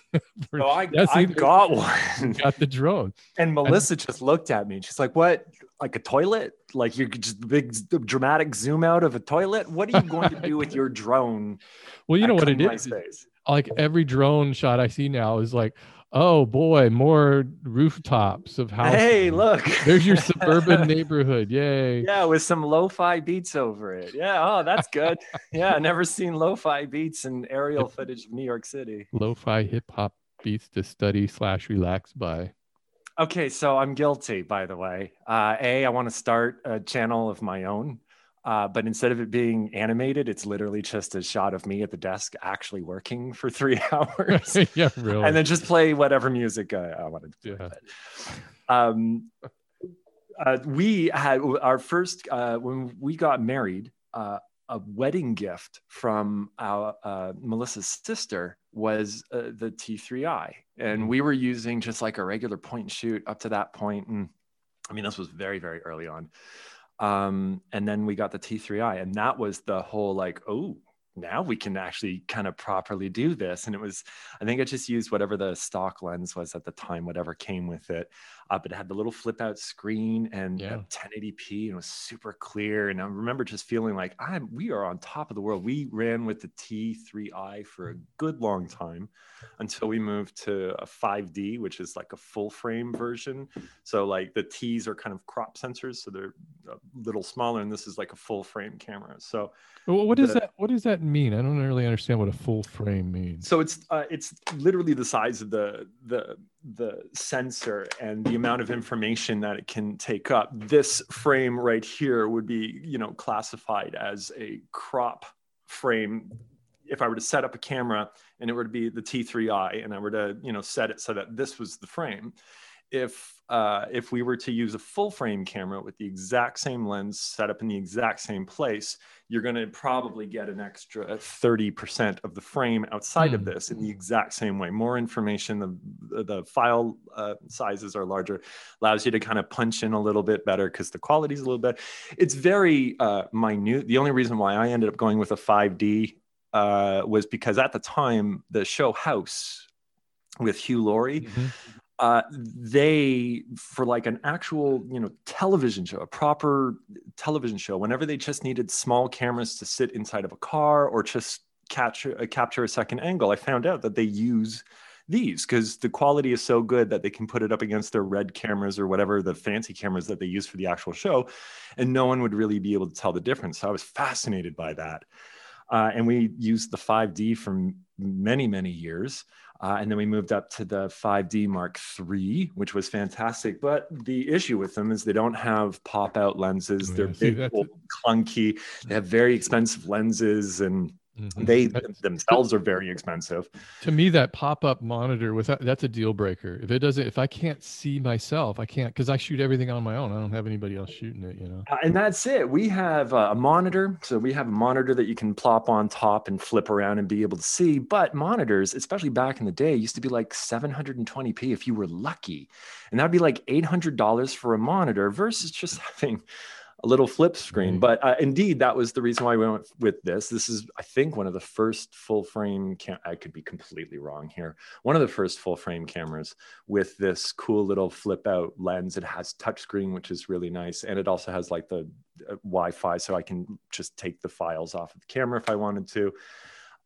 for, oh, I, I got one. Got the drone. And Melissa and, just looked at me and she's like, What? Like a toilet? Like you're just big dramatic zoom out of a toilet? What are you going to do with your drone? Well, you know what it is. Space? Like every drone shot I see now is like, oh boy, more rooftops of houses. Hey, look, there's your suburban (laughs) neighborhood. Yay. Yeah, with some lo-fi beats over it. Yeah, oh, that's good. yeah, never seen lo-fi beats and aerial footage of New York City. Lo-fi hip hop beats to study slash relax by. Okay, so I'm guilty, by the way. Uh, a, I want to start a channel of my own. Uh, but instead of it being animated, it's literally just a shot of me at the desk actually working for three (laughs) hours. (laughs) yeah, really. And then just play whatever music I, I wanted to play. Yeah. Um, uh, we had our first, uh, when we got married, uh, a wedding gift from our, uh, Melissa's sister was uh, the T3i. And mm-hmm. we were using just like a regular point and shoot up to that point. And I mean, this was very, very early on um, and then we got the T3i, and that was the whole like, oh, now we can actually kind of properly do this. And it was, I think I just used whatever the stock lens was at the time, whatever came with it. Uh, but it had the little flip out screen and yeah. 1080p and it was super clear. And I remember just feeling like I'm, we are on top of the world. We ran with the T3i for a good long time until we moved to a 5D, which is like a full frame version. So like the T's are kind of crop sensors. So they're a little smaller and this is like a full frame camera. So what does that, what does that mean? I don't really understand what a full frame means. So it's, uh, it's literally the size of the, the, the sensor and the amount of information that it can take up this frame right here would be you know classified as a crop frame. If i were to set up a camera and it were to be the t3i and i were to you know set it so that this was the frame if uh, if we were to use a full frame camera with the exact same lens set up in the exact same place, you're going to probably get an extra 30% of the frame outside mm. of hmm. this in the exact same way. More information, the, the file uh, sizes are larger, allows you to kind of punch in a little bit better because the quality is a little bit. It's very uh, minute. The only reason why I ended up going with a 5D uh, was because at the time, the show House with Hugh Laurie. Mm-hmm uh, they for like an actual you know television show a proper television show whenever they just needed small cameras to sit inside of a car or just catch uh, capture a second angle i found out that they use these because the quality is so good that they can put it up against their red cameras or whatever the fancy cameras that they use for the actual show and no one would really be able to tell the difference. So i was fascinated by that. Uh, and we used the 5d for many many years uh, and then we moved up to the 5D Mark III, which was fantastic. But the issue with them is they don't have pop out lenses. Oh, They're big, old, clunky. They have very expensive lenses. And Mm-hmm. They that's, themselves are very expensive. To me, that pop-up monitor without that's a deal breaker. If it doesn't, if I can't see myself, I can't because I shoot everything on my own. I don't have anybody else shooting it, you know. Uh, and that's it. We have a monitor, so we have a monitor that you can plop on top and flip around and be able to see. But monitors, especially back in the day, used to be like 720p if you were lucky, and that'd be like $800 for a monitor versus just (laughs) having a little flip screen. But uh, indeed, that was the reason why we went with this. This is, I think, one of the first full frame. Cam- I could be completely wrong here. One of the first full frame cameras with this cool little flip out lens. It has touchscreen, which is really nice, and it also has like the uh, Wi-Fi, so I can just take the files off of the camera if I wanted to.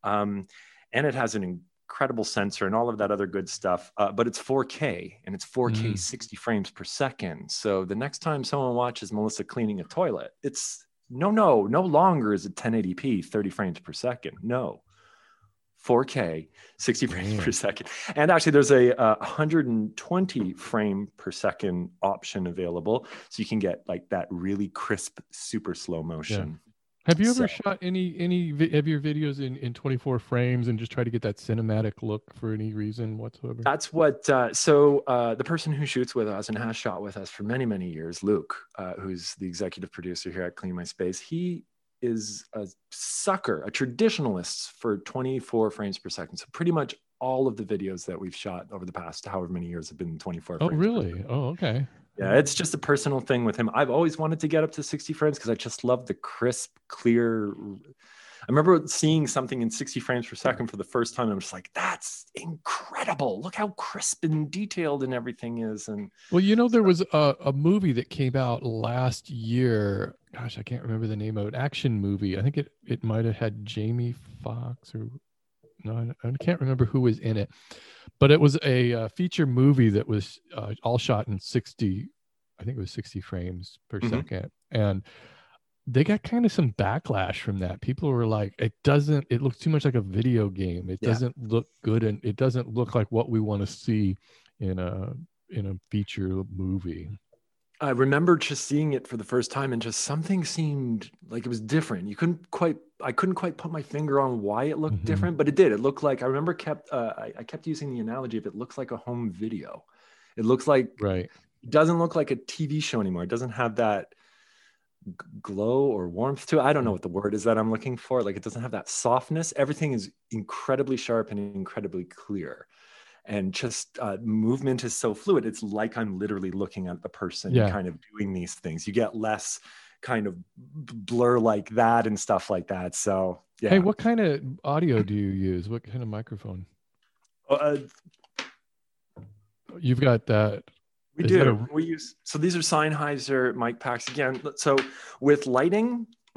Um, and it has an incredible sensor and all of that other good stuff. Uh, but it's 4K and it's 4K mm. 60 frames per second. So the next time someone watches Melissa cleaning a toilet, it's no, no, no longer is it 1080p, 30 frames per second. No. 4K, 60 frames per second. And actually, there's a uh, 120 frame per second option available. So you can get like that really crisp, super slow motion. Yeah. Have you ever so, shot any any of your videos in in 24 frames and just try to get that cinematic look for any reason whatsoever? That's what. Uh, so uh, the person who shoots with us and has shot with us for many many years, Luke, uh, who's the executive producer here at Clean My Space, he is a sucker, a traditionalist for 24 frames per second. So pretty much all of the videos that we've shot over the past however many years have been 24 oh really oh okay yeah, mm. it's just a personal thing with him. I've always wanted to get up to 60 frames because I just love the crisp, clear. I remember seeing something in 60 frames per second for the first time. I'm just like, that's incredible. Look how crisp and detailed and everything is. And well, you know, there was a, a movie that came out last year. Gosh, I can't remember the name of it. Action movie. I think it it might have had Jamie Foxx or no, I can't remember who was in it, but it was a uh, feature movie that was uh, all shot in 60, I think it was 60 frames per mm-hmm. second. And they got kind of some backlash from that. People were like, it doesn't, it looks too much like a video game. It yeah. doesn't look good. And it doesn't look like what we want to see in a, in a feature movie. I remember just seeing it for the first time and just something seemed like it was different. You couldn't quite, I couldn't quite put my finger on why it looked mm-hmm. different, but it did. It looked like, I remember kept, uh, I, I, kept using the analogy of it looks like a home video. It looks like, right. It doesn't look like a TV show anymore. It doesn't have that glow or warmth to it. I don't know mm. what the word is that I'm looking for. Like it doesn't have that softness. Everything is incredibly sharp and incredibly clear and just uh, movement is so fluid it's like i'm literally looking at the person yeah. kind of doing these things you get less kind of blur like that and stuff like that. So yeah. Hey what kind of audio do you use? What kind of microphone? Uh, you've got that. We do. a... we use so these are sennheiser mic packs. Again so with lighting (clears throat)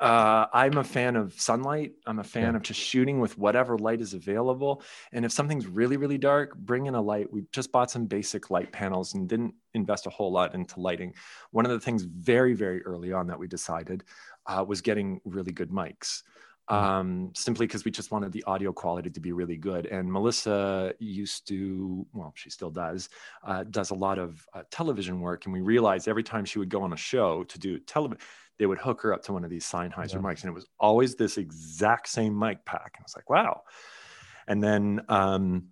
uh, I'm a fan of sunlight. I'm a fan yeah. of just shooting with whatever light is available. And if something's really, really dark, bring in a light. We just bought some basic light panels and didn't invest a whole lot into lighting. One of the things very, very early on that we decided uh, was getting really good mics. Mm-hmm. Um, simply because we just wanted the audio quality to be really good. And Melissa used to, well, she still does, uh, does a lot of uh, television work. And we realized every time she would go on a show to do television, they would hook her up to one of these Sennheiser yeah. mics, and it was always this exact same mic pack. And I was like, wow. And then um,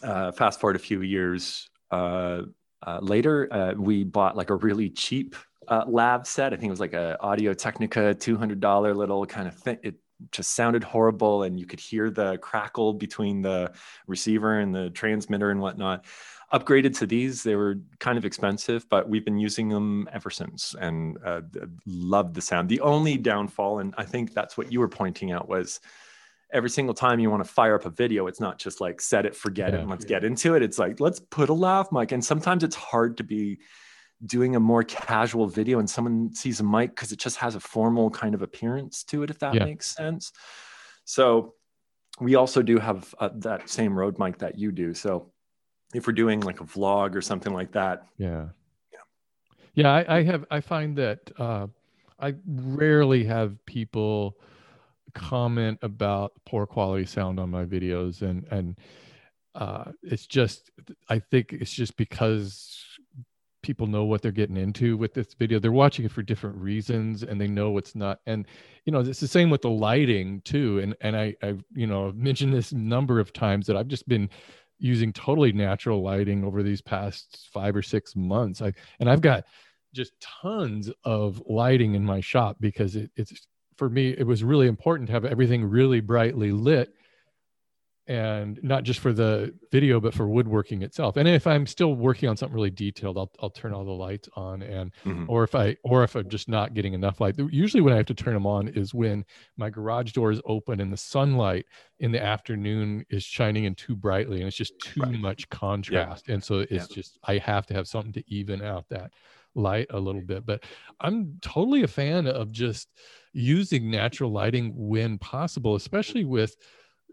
uh, fast forward a few years uh, uh, later, uh, we bought like a really cheap uh, lav set. I think it was like a Audio Technica $200 little kind of thing. It just sounded horrible, and you could hear the crackle between the receiver and the transmitter and whatnot upgraded to these. They were kind of expensive, but we've been using them ever since and uh, loved the sound. The only downfall, and I think that's what you were pointing out, was every single time you want to fire up a video, it's not just like set it, forget yeah, it, and let's yeah. get into it. It's like, let's put a lav mic. And sometimes it's hard to be doing a more casual video and someone sees a mic because it just has a formal kind of appearance to it, if that yeah. makes sense. So we also do have uh, that same Rode mic that you do. So if we're doing like a vlog or something like that. Yeah. Yeah. Yeah. I, I have, I find that uh, I rarely have people comment about poor quality sound on my videos. And, and uh, it's just, I think it's just because people know what they're getting into with this video. They're watching it for different reasons and they know it's not and you know, it's the same with the lighting too. And and I I've, you know, mentioned this number of times that I've just been using totally natural lighting over these past 5 or 6 months. I and I've got just tons of lighting in my shop because it, it's for me it was really important to have everything really brightly lit and not just for the video but for woodworking itself and if i'm still working on something really detailed i'll, I'll turn all the lights on and mm-hmm. or if i or if i'm just not getting enough light usually when i have to turn them on is when my garage door is open and the sunlight in the afternoon is shining in too brightly and it's just too right. much contrast yeah. and so it's yeah. just i have to have something to even out that light a little bit but i'm totally a fan of just using natural lighting when possible especially with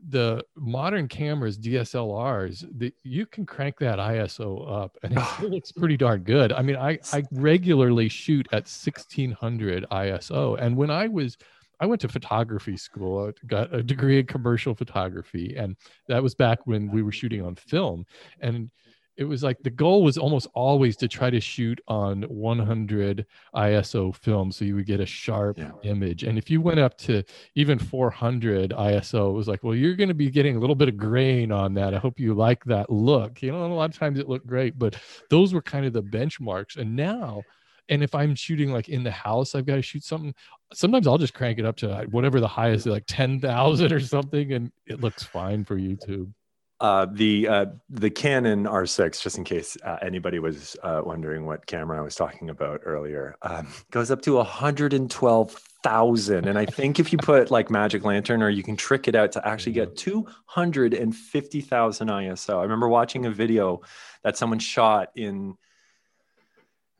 the modern cameras dslrs the, you can crank that iso up and it (sighs) looks pretty darn good i mean i i regularly shoot at 1600 iso and when i was I went to photography school, got a degree in commercial photography, and that was back when we were shooting on film. And it was like the goal was almost always to try to shoot on 100 ISO film so you would get a sharp yeah. image. And if you went up to even 400 ISO, it was like, well, you're going to be getting a little bit of grain on that. I hope you like that look. You know, a lot of times it looked great, but those were kind of the benchmarks. And now, and if I'm shooting like in the house, I've got to shoot something. Sometimes I'll just crank it up to whatever the highest, like 10,000 or something, and it looks fine for YouTube. Uh, the uh, the Canon R6, just in case uh, anybody was uh, wondering what camera I was talking about earlier, um, (laughs) goes up to 112,000. And I think if you put like Magic Lantern, or you can trick it out to actually get 250,000 ISO. I remember watching a video that someone shot in.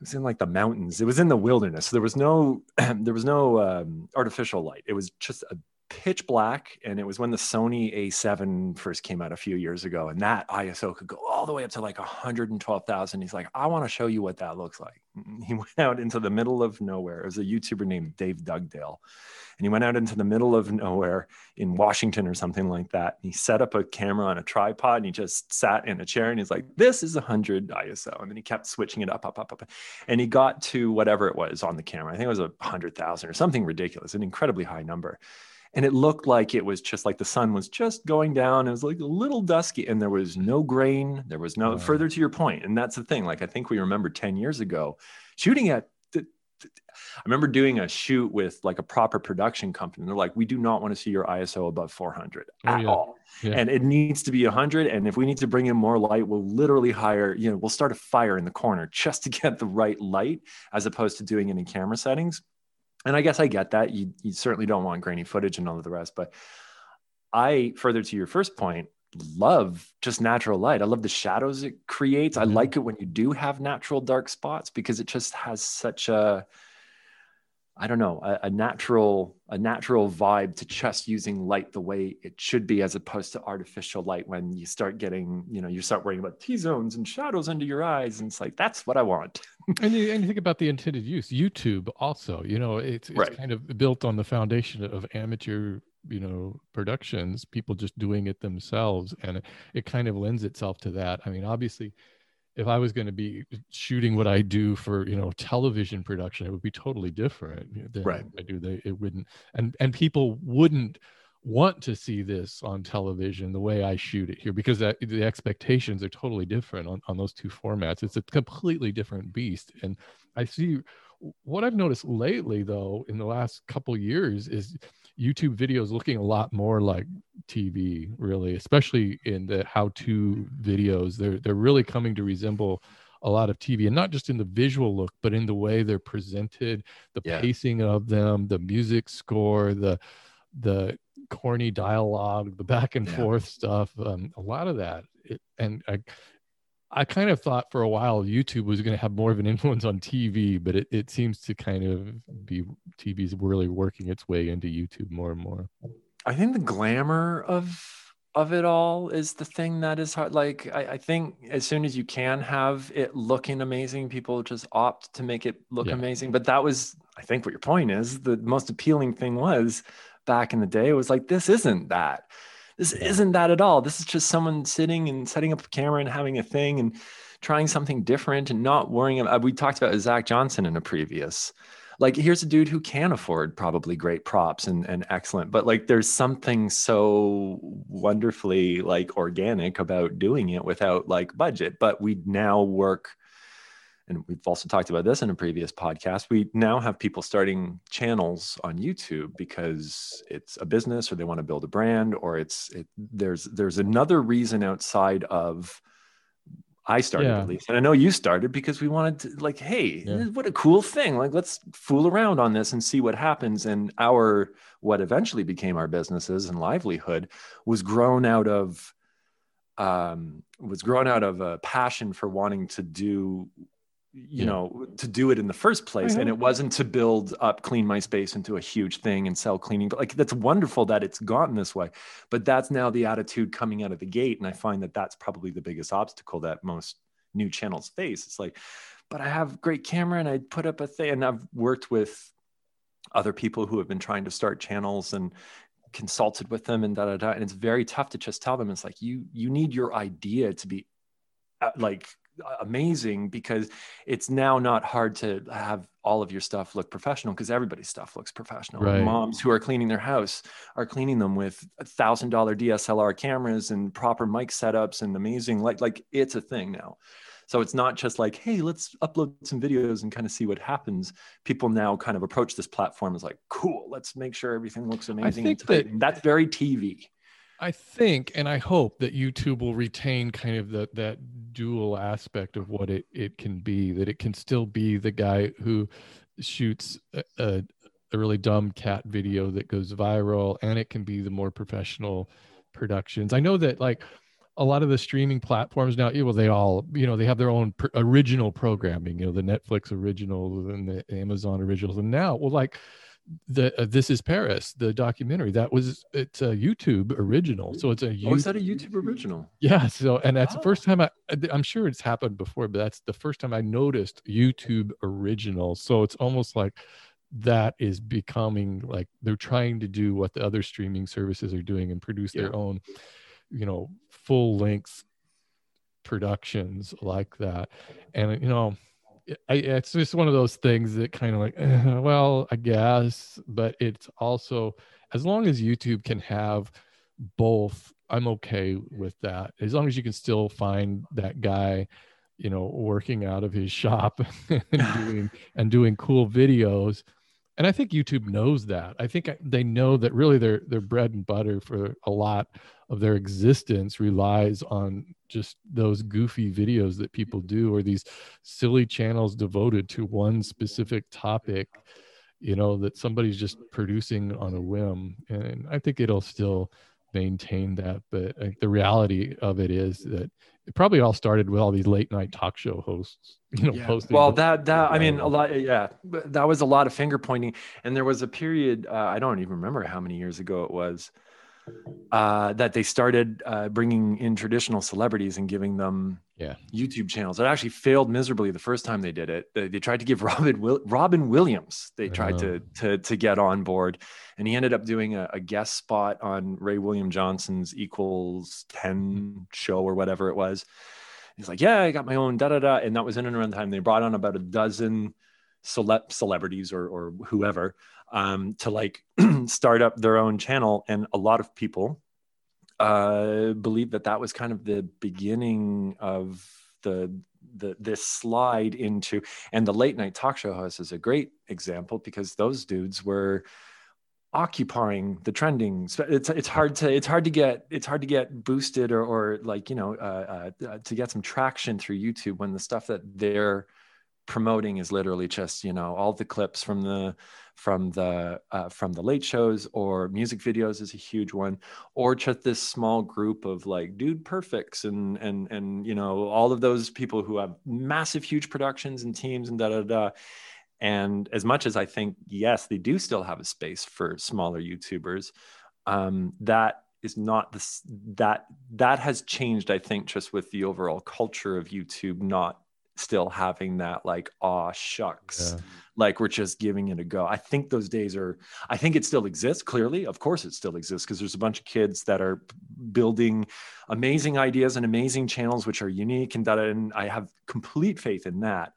It was in like the mountains. It was in the wilderness. So there was no (clears throat) there was no um, artificial light. It was just a pitch black and it was when the sony a7 first came out a few years ago and that iso could go all the way up to like 112000 he's like i want to show you what that looks like. (laughs) He went out into the middle of nowhere. It was a youtuber named dave dugdale. And he went out into the middle of nowhere in washington or something like that. And he set up a camera on a tripod and he just sat in a chair and he's like this is 100 iso and then he kept switching it up up up up and he got to whatever it was on the camera. I think it was a 100000 or something ridiculous an incredibly high number and it looked like it was just like the sun was just going down it was like a little dusky and there was no grain there was no wow. further to your point and that's the thing like i think we remember 10 years ago shooting at I remember doing a shoot with like a proper production company. They're like, we do not want to see your ISO above 400 oh, at yeah. all. Yeah. And it needs to be 100. And if we need to bring in more light, we'll literally hire, you know, we'll start a fire in the corner just to get the right light as opposed to doing it in camera settings and I guess I get that. You, you certainly don't want grainy footage and all of the rest. But I, further to your first point, love just natural light. I love the shadows it creates. Mm-hmm. I like it when you do have natural dark spots because it just has such a I don't know, a, a, natural, a natural vibe to just using light the way it should be, as opposed to artificial light when you start getting, you know, you start worrying about T zones and shadows under your eyes. And it's like, that's what I want. (laughs) and, you, and you think about the intended use, YouTube also, you know, it's, it's right. kind of built on the foundation of amateur, you know, productions, people just doing it themselves. And it, it kind of lends itself to that. I mean, obviously, if I was going to be shooting what I do for you know television production, it would be totally different than right. I do. They it wouldn't, and and people wouldn't want to see this on television the way I shoot it here because that, the expectations are totally different on, on those two formats. It's a completely different beast, and I see what I've noticed lately though in the last couple years is YouTube videos looking a lot more like TV, really, especially in the how-to videos. They're they're really coming to resemble a lot of TV, and not just in the visual look, but in the way they're presented, the yeah. pacing of them, the music score, the the corny dialogue, the back and yeah. forth stuff. Um, a lot of that, it, and I, I kind of thought for a while YouTube was going to have more of an influence on TV, but it, it seems to kind of be TV's really working its way into YouTube more and more. I think the glamour of of it all is the thing that is hard. Like I, I think as soon as you can have it looking amazing, people just opt to make it look yeah. amazing. But that was, I think, what your point is. The most appealing thing was back in the day. It was like this isn't that this isn't that at all. This is just someone sitting and setting up a camera and having a thing and trying something different and not worrying about we talked about zach johnson in a previous like here's a dude who can afford probably great props and, and excellent but like there's something so wonderfully like organic about doing it without like budget but we now work and we've also talked about this in a previous podcast we now have people starting channels on youtube because it's a business or they want to build a brand or it's it, there's there's another reason outside of I started yeah. at least. And I know you started because we wanted to like, hey, yeah. what a cool thing. Like let's fool around on this and see what happens. And our what eventually became our businesses and livelihood was grown out of um was grown out of a passion for wanting to do you yeah. know to do it in the first place and it wasn't to build up clean my space into a huge thing and sell cleaning but like that's wonderful that it's gotten this way but that's now the attitude coming out of the gate and i find that that's probably the biggest obstacle that most new channels face. It's like but i have great camera and i put up a thing and i've worked with other people who have been trying to start channels and consulted with them and da da da and it's very tough to just tell them. It's like you you need your idea to be uh, like amazing because it's now not hard to have all of your stuff look professional because everybody's stuff looks professional. Right. Moms who are cleaning their house are cleaning them with thousand dollar DSLR cameras and proper mic setups and amazing like like it's a thing now. So it's not just like, hey, let's upload some videos and kind of see what happens. People now kind of approach this platform as like, cool, let's make sure everything looks amazing. I think that, that's very TV. I think and I hope that YouTube will retain kind of the, that dual aspect of what it, it can be, that it can still be the guy who shoots a, a, a really dumb cat video that goes viral, and it can be the more professional productions. I know that like a lot of the streaming platforms now, well, they all, you know, they have their own original programming, you know, the Netflix originals and the Amazon originals. And now, well, like, the uh, this is paris the documentary that was it's a youtube original so it's a YouTube, oh, is that a youtube original yeah so and that's oh. the first time i i'm sure it's happened before but that's the first time i noticed youtube original so it's almost like that is becoming like they're trying to do what the other streaming services are doing and produce yeah. their own you know full length productions like that and you know I, it's just one of those things that kind of like, eh, well, I guess, but it's also as long as YouTube can have both, I'm okay with that. As long as you can still find that guy, you know, working out of his (laughs) shop and (laughs) doing and doing cool videos. And I think YouTube knows that. I think they know that really their their bread and butter for a lot of their existence relies on just those goofy videos that people do or these silly channels devoted to one specific topic you know that somebody's just producing on a whim. And i think it'll still maintain that but the reality of it is that it probably all started with all these late night talk show hosts (laughs) you know yeah. posting well that that i mean a lot yeah that was a lot of finger pointing. And there was a period uh, i don't even remember how many years ago it was uh, that they started uh, bringing in traditional celebrities and giving them yeah. YouTube channels. It actually failed miserably the first time they did it. They, they tried to give (laughs) Robin Will- Robin Williams. They tried to, to to get on board, and he ended up doing a, a, guest spot on Ray William Johnson's Equals Ten show or whatever it was. He's like, "Yeah, I got my own da da da," and that was in and around the time they brought on about a dozen cele- celebrities or or whoever um, to like (clears throat) start up their own channel. And a lot of people uh, believe that that was kind of the beginning of the the this slide into and the late night talk show host is a great example because those dudes were occupying the trending it's it's hard to it's hard to get it's hard to get boosted or or like you know uh, uh, to get some traction through YouTube when the stuff that they're promoting is literally just you know all the clips from the from the uh, from the late shows or music videos is a huge one or just this small group of like dude perfects and and and you know all of those people who have massive huge productions and teams and da da da. And as much as i think yes they do still have a space for smaller youtubers um, that is not this that that has changed i think just with the overall culture of youtube not still having that like aw shucks Yeah. like we're just giving it a go i think those days are i think it still exists clearly of course it still exists because there's a bunch of kids that are building amazing ideas and amazing channels which are unique and that and i have complete faith in that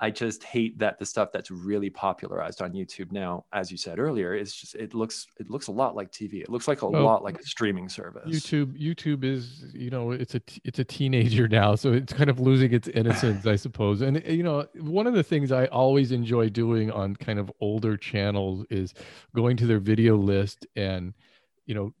I just hate that the stuff that's really popularized on YouTube now, as you said earlier, is just it looks it looks a lot like TV. It looks like a lot like a streaming service. YouTube YouTube is you know it's a it's a teenager now, so it's kind of losing its innocence, I suppose. And you know, one of the things I always enjoy doing on kind of older channels is going to their video list and you know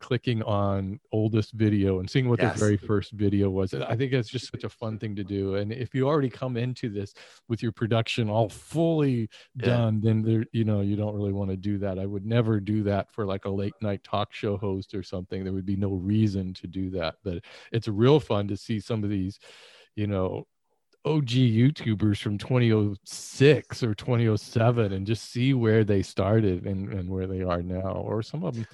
clicking on oldest video and seeing what Yes. their very first video was. I think that's just such a fun thing to do. And if you already come into this with your production all fully Yeah. done, then there, you know, you don't really want to do that. I would never do that for like a late night talk show host or something. There would be no reason to do that. But it's real fun to see some of these, you know, OG YouTubers from 2006 or 2007 and just see where they started and, and where they are now. Or some of them,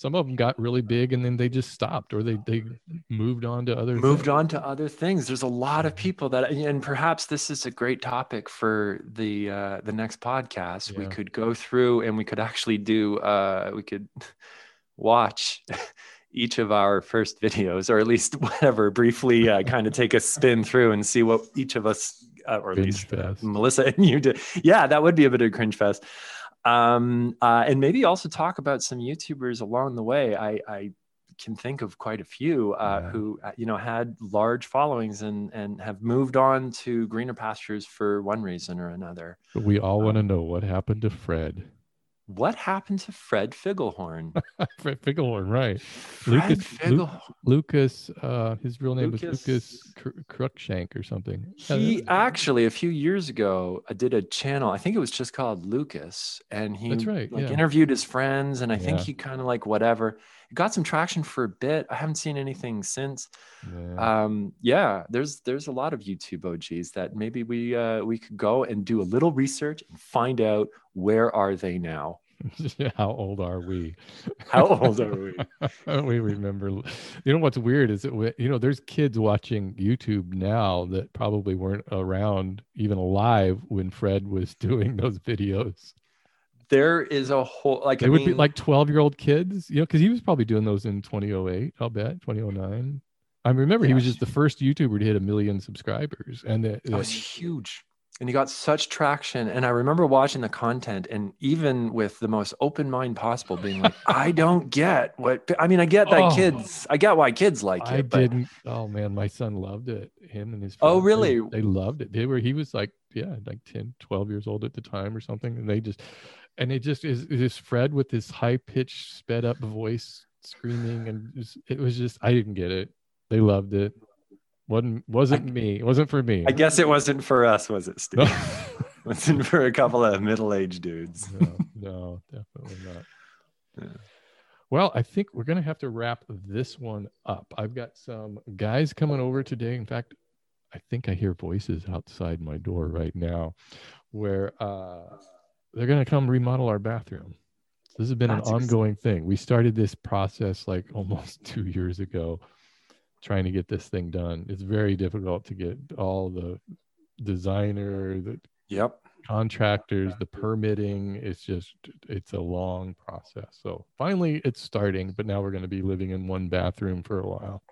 some of them got really big and then they just stopped or they, they moved on to other moved things. on to other things. There's a lot of people that, and perhaps this is a great topic for the uh, the next podcast. We could go through and we could actually do. Uh, we could (laughs) watch (laughs) each of our first videos, or at least (laughs) whatever, briefly uh, kind of take a spin through and see what each of us, uh, or at least. Melissa and you did. Yeah, that would be a bit of a cringe fest. Um, uh, and maybe also talk about some YouTubers along the way. I, I can think of quite a few uh, Yeah. who uh, you know had large followings and and have moved on to greener pastures for one reason or another. But we all want to Um, know what happened to Fred. What happened to Fred Figglehorn? (laughs) Fred Figglehorn, right. Fred Lucas- Lu- Figglehorn. Lucas, uh, his real name Lucas- was Lucas Cr- Cruikshank or something. He actually a few years ago uh, did a channel. I think it was just called Lucas, and he right, like yeah. interviewed his friends, and I think he kind of like whatever. It got some traction for a bit. I haven't seen anything since. yeah. um yeah there's there's a lot of youtube og's that maybe we uh we could go and do a little research and find out where are they now (laughs) How old are we? how old are we (laughs) we remember. You know what's weird is that we- you know there's kids watching YouTube now that probably weren't around even alive when Fred was (laughs) doing those videos. There is a whole like it I would be like 12 year old kids, you know, because he was probably doing those in 2008. I'll bet 2009. I remember he was just the first YouTuber to hit a million subscribers, and that was huge and he got such traction and i remember watching the content and even with the most open mind possible being like (laughs) i don't get what i mean i get that Oh. kids i get why kids like I it but didn't. Oh man, my son loved it. Him and his Oh, friends, they- really? They, loved it. They were. He was like, yeah, like 10, 12 years old at the time or something, and they just, and it just is this Fred with this high pitched, sped up voice screaming, and just, it was just I didn't get it. They loved it. Wasn't wasn't me. It wasn't for me. i guess it wasn't for us was it steve No, (laughs) wasn't for a couple of middle-aged dudes no, no, definitely not. Yeah. Well, I think we're gonna have to wrap this one up. I've got some guys coming over today. In fact, I think I hear voices outside my door right now, where uh, they're gonna come remodel our bathroom. This has been That's an ongoing thing. We started this process like (laughs) almost two years ago, trying to get this thing done. It's very difficult to get all the designer, the yep contractors, the permitting. It's just it's a long process. So finally it's starting, but now we're going to be living in one bathroom for a while.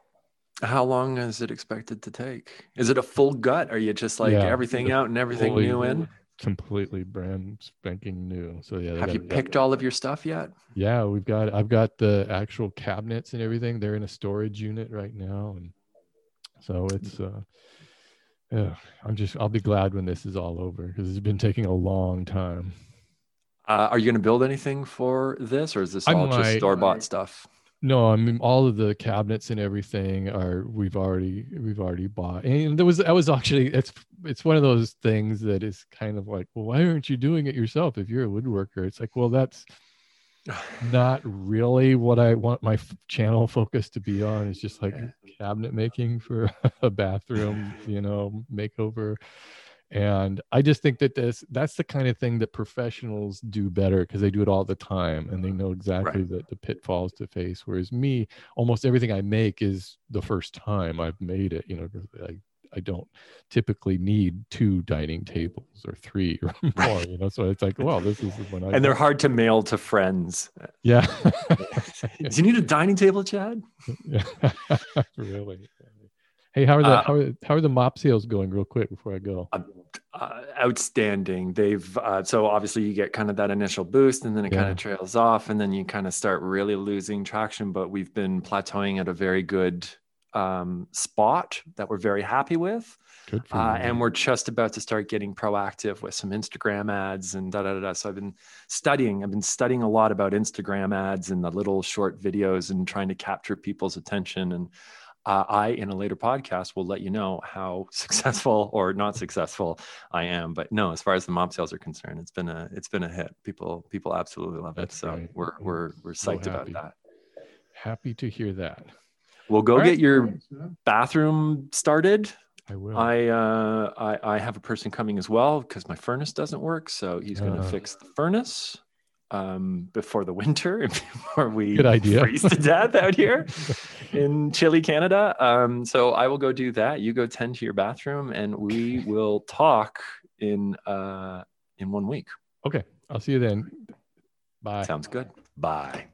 How long is it expected to take? Is it a full gut? Are you just like Yeah, everything out and everything fully new in? Completely brand spanking new. So yeah, Have you picked all of your stuff yet? Yeah, we've got I've got the actual cabinets and everything. They're in a storage unit right now and so it's uh yeah, I'm just I'll be glad when this is all over because it's been taking a long time. Uh, are you going to build anything for this, or is this all just store bought stuff? No, I mean all of the cabinets and everything are we've already we've already bought. And there was that was actually it's it's one of those things that is kind of like, well, why aren't you doing it yourself if you're a woodworker? It's like, well, that's (sighs) not really what I want my f- channel focus to be on. It's just like cabinet making for (laughs) a bathroom, you know, makeover. And I just think that this that's the kind of thing that professionals do better because they do it all the time and they know exactly the, the pitfalls to face. Whereas me, almost everything I make is the first time I've made it. You know, I I don't typically need two dining tables or three (laughs) or (laughs) more. You know, so it's like, well, this is when I and they're hard to mail to friends. (laughs) Yeah. Do you need a dining table, Chad? yeah. really. Hey, how are the uh, how, are, how are the mop sales going? Real quick before I go. Uh, uh, outstanding. They've uh, so obviously you get kind of that initial boost, and then it yeah. kind of trails off, and then you kind of start really losing traction. But we've been plateauing at a very good um, spot that we're very happy with. Good for uh, and we're just about to start getting proactive with some Instagram ads and da da da. da. So I've been studying. I've been studying a lot about Instagram ads and the little short videos and trying to capture people's attention and uh, I, in a later podcast, will let you know how (laughs) successful or not successful I am. But no, as far as the mop sales are concerned, it's been a it's been a hit. People people absolutely love That's it. So great. we're we're we're psyched so about that. Happy to hear that. We'll go All get right. your bathroom started. I will. I uh I, I have a person coming as well because my furnace doesn't work. So he's going to uh, fix the furnace um, before the winter (laughs) before we Good idea. freeze to death out here (laughs) in chilly Canada. Um, so I will go do that. You go tend to your bathroom, and we will talk in uh, in one week. Okay, I'll see you then. Bye. Sounds good. Bye.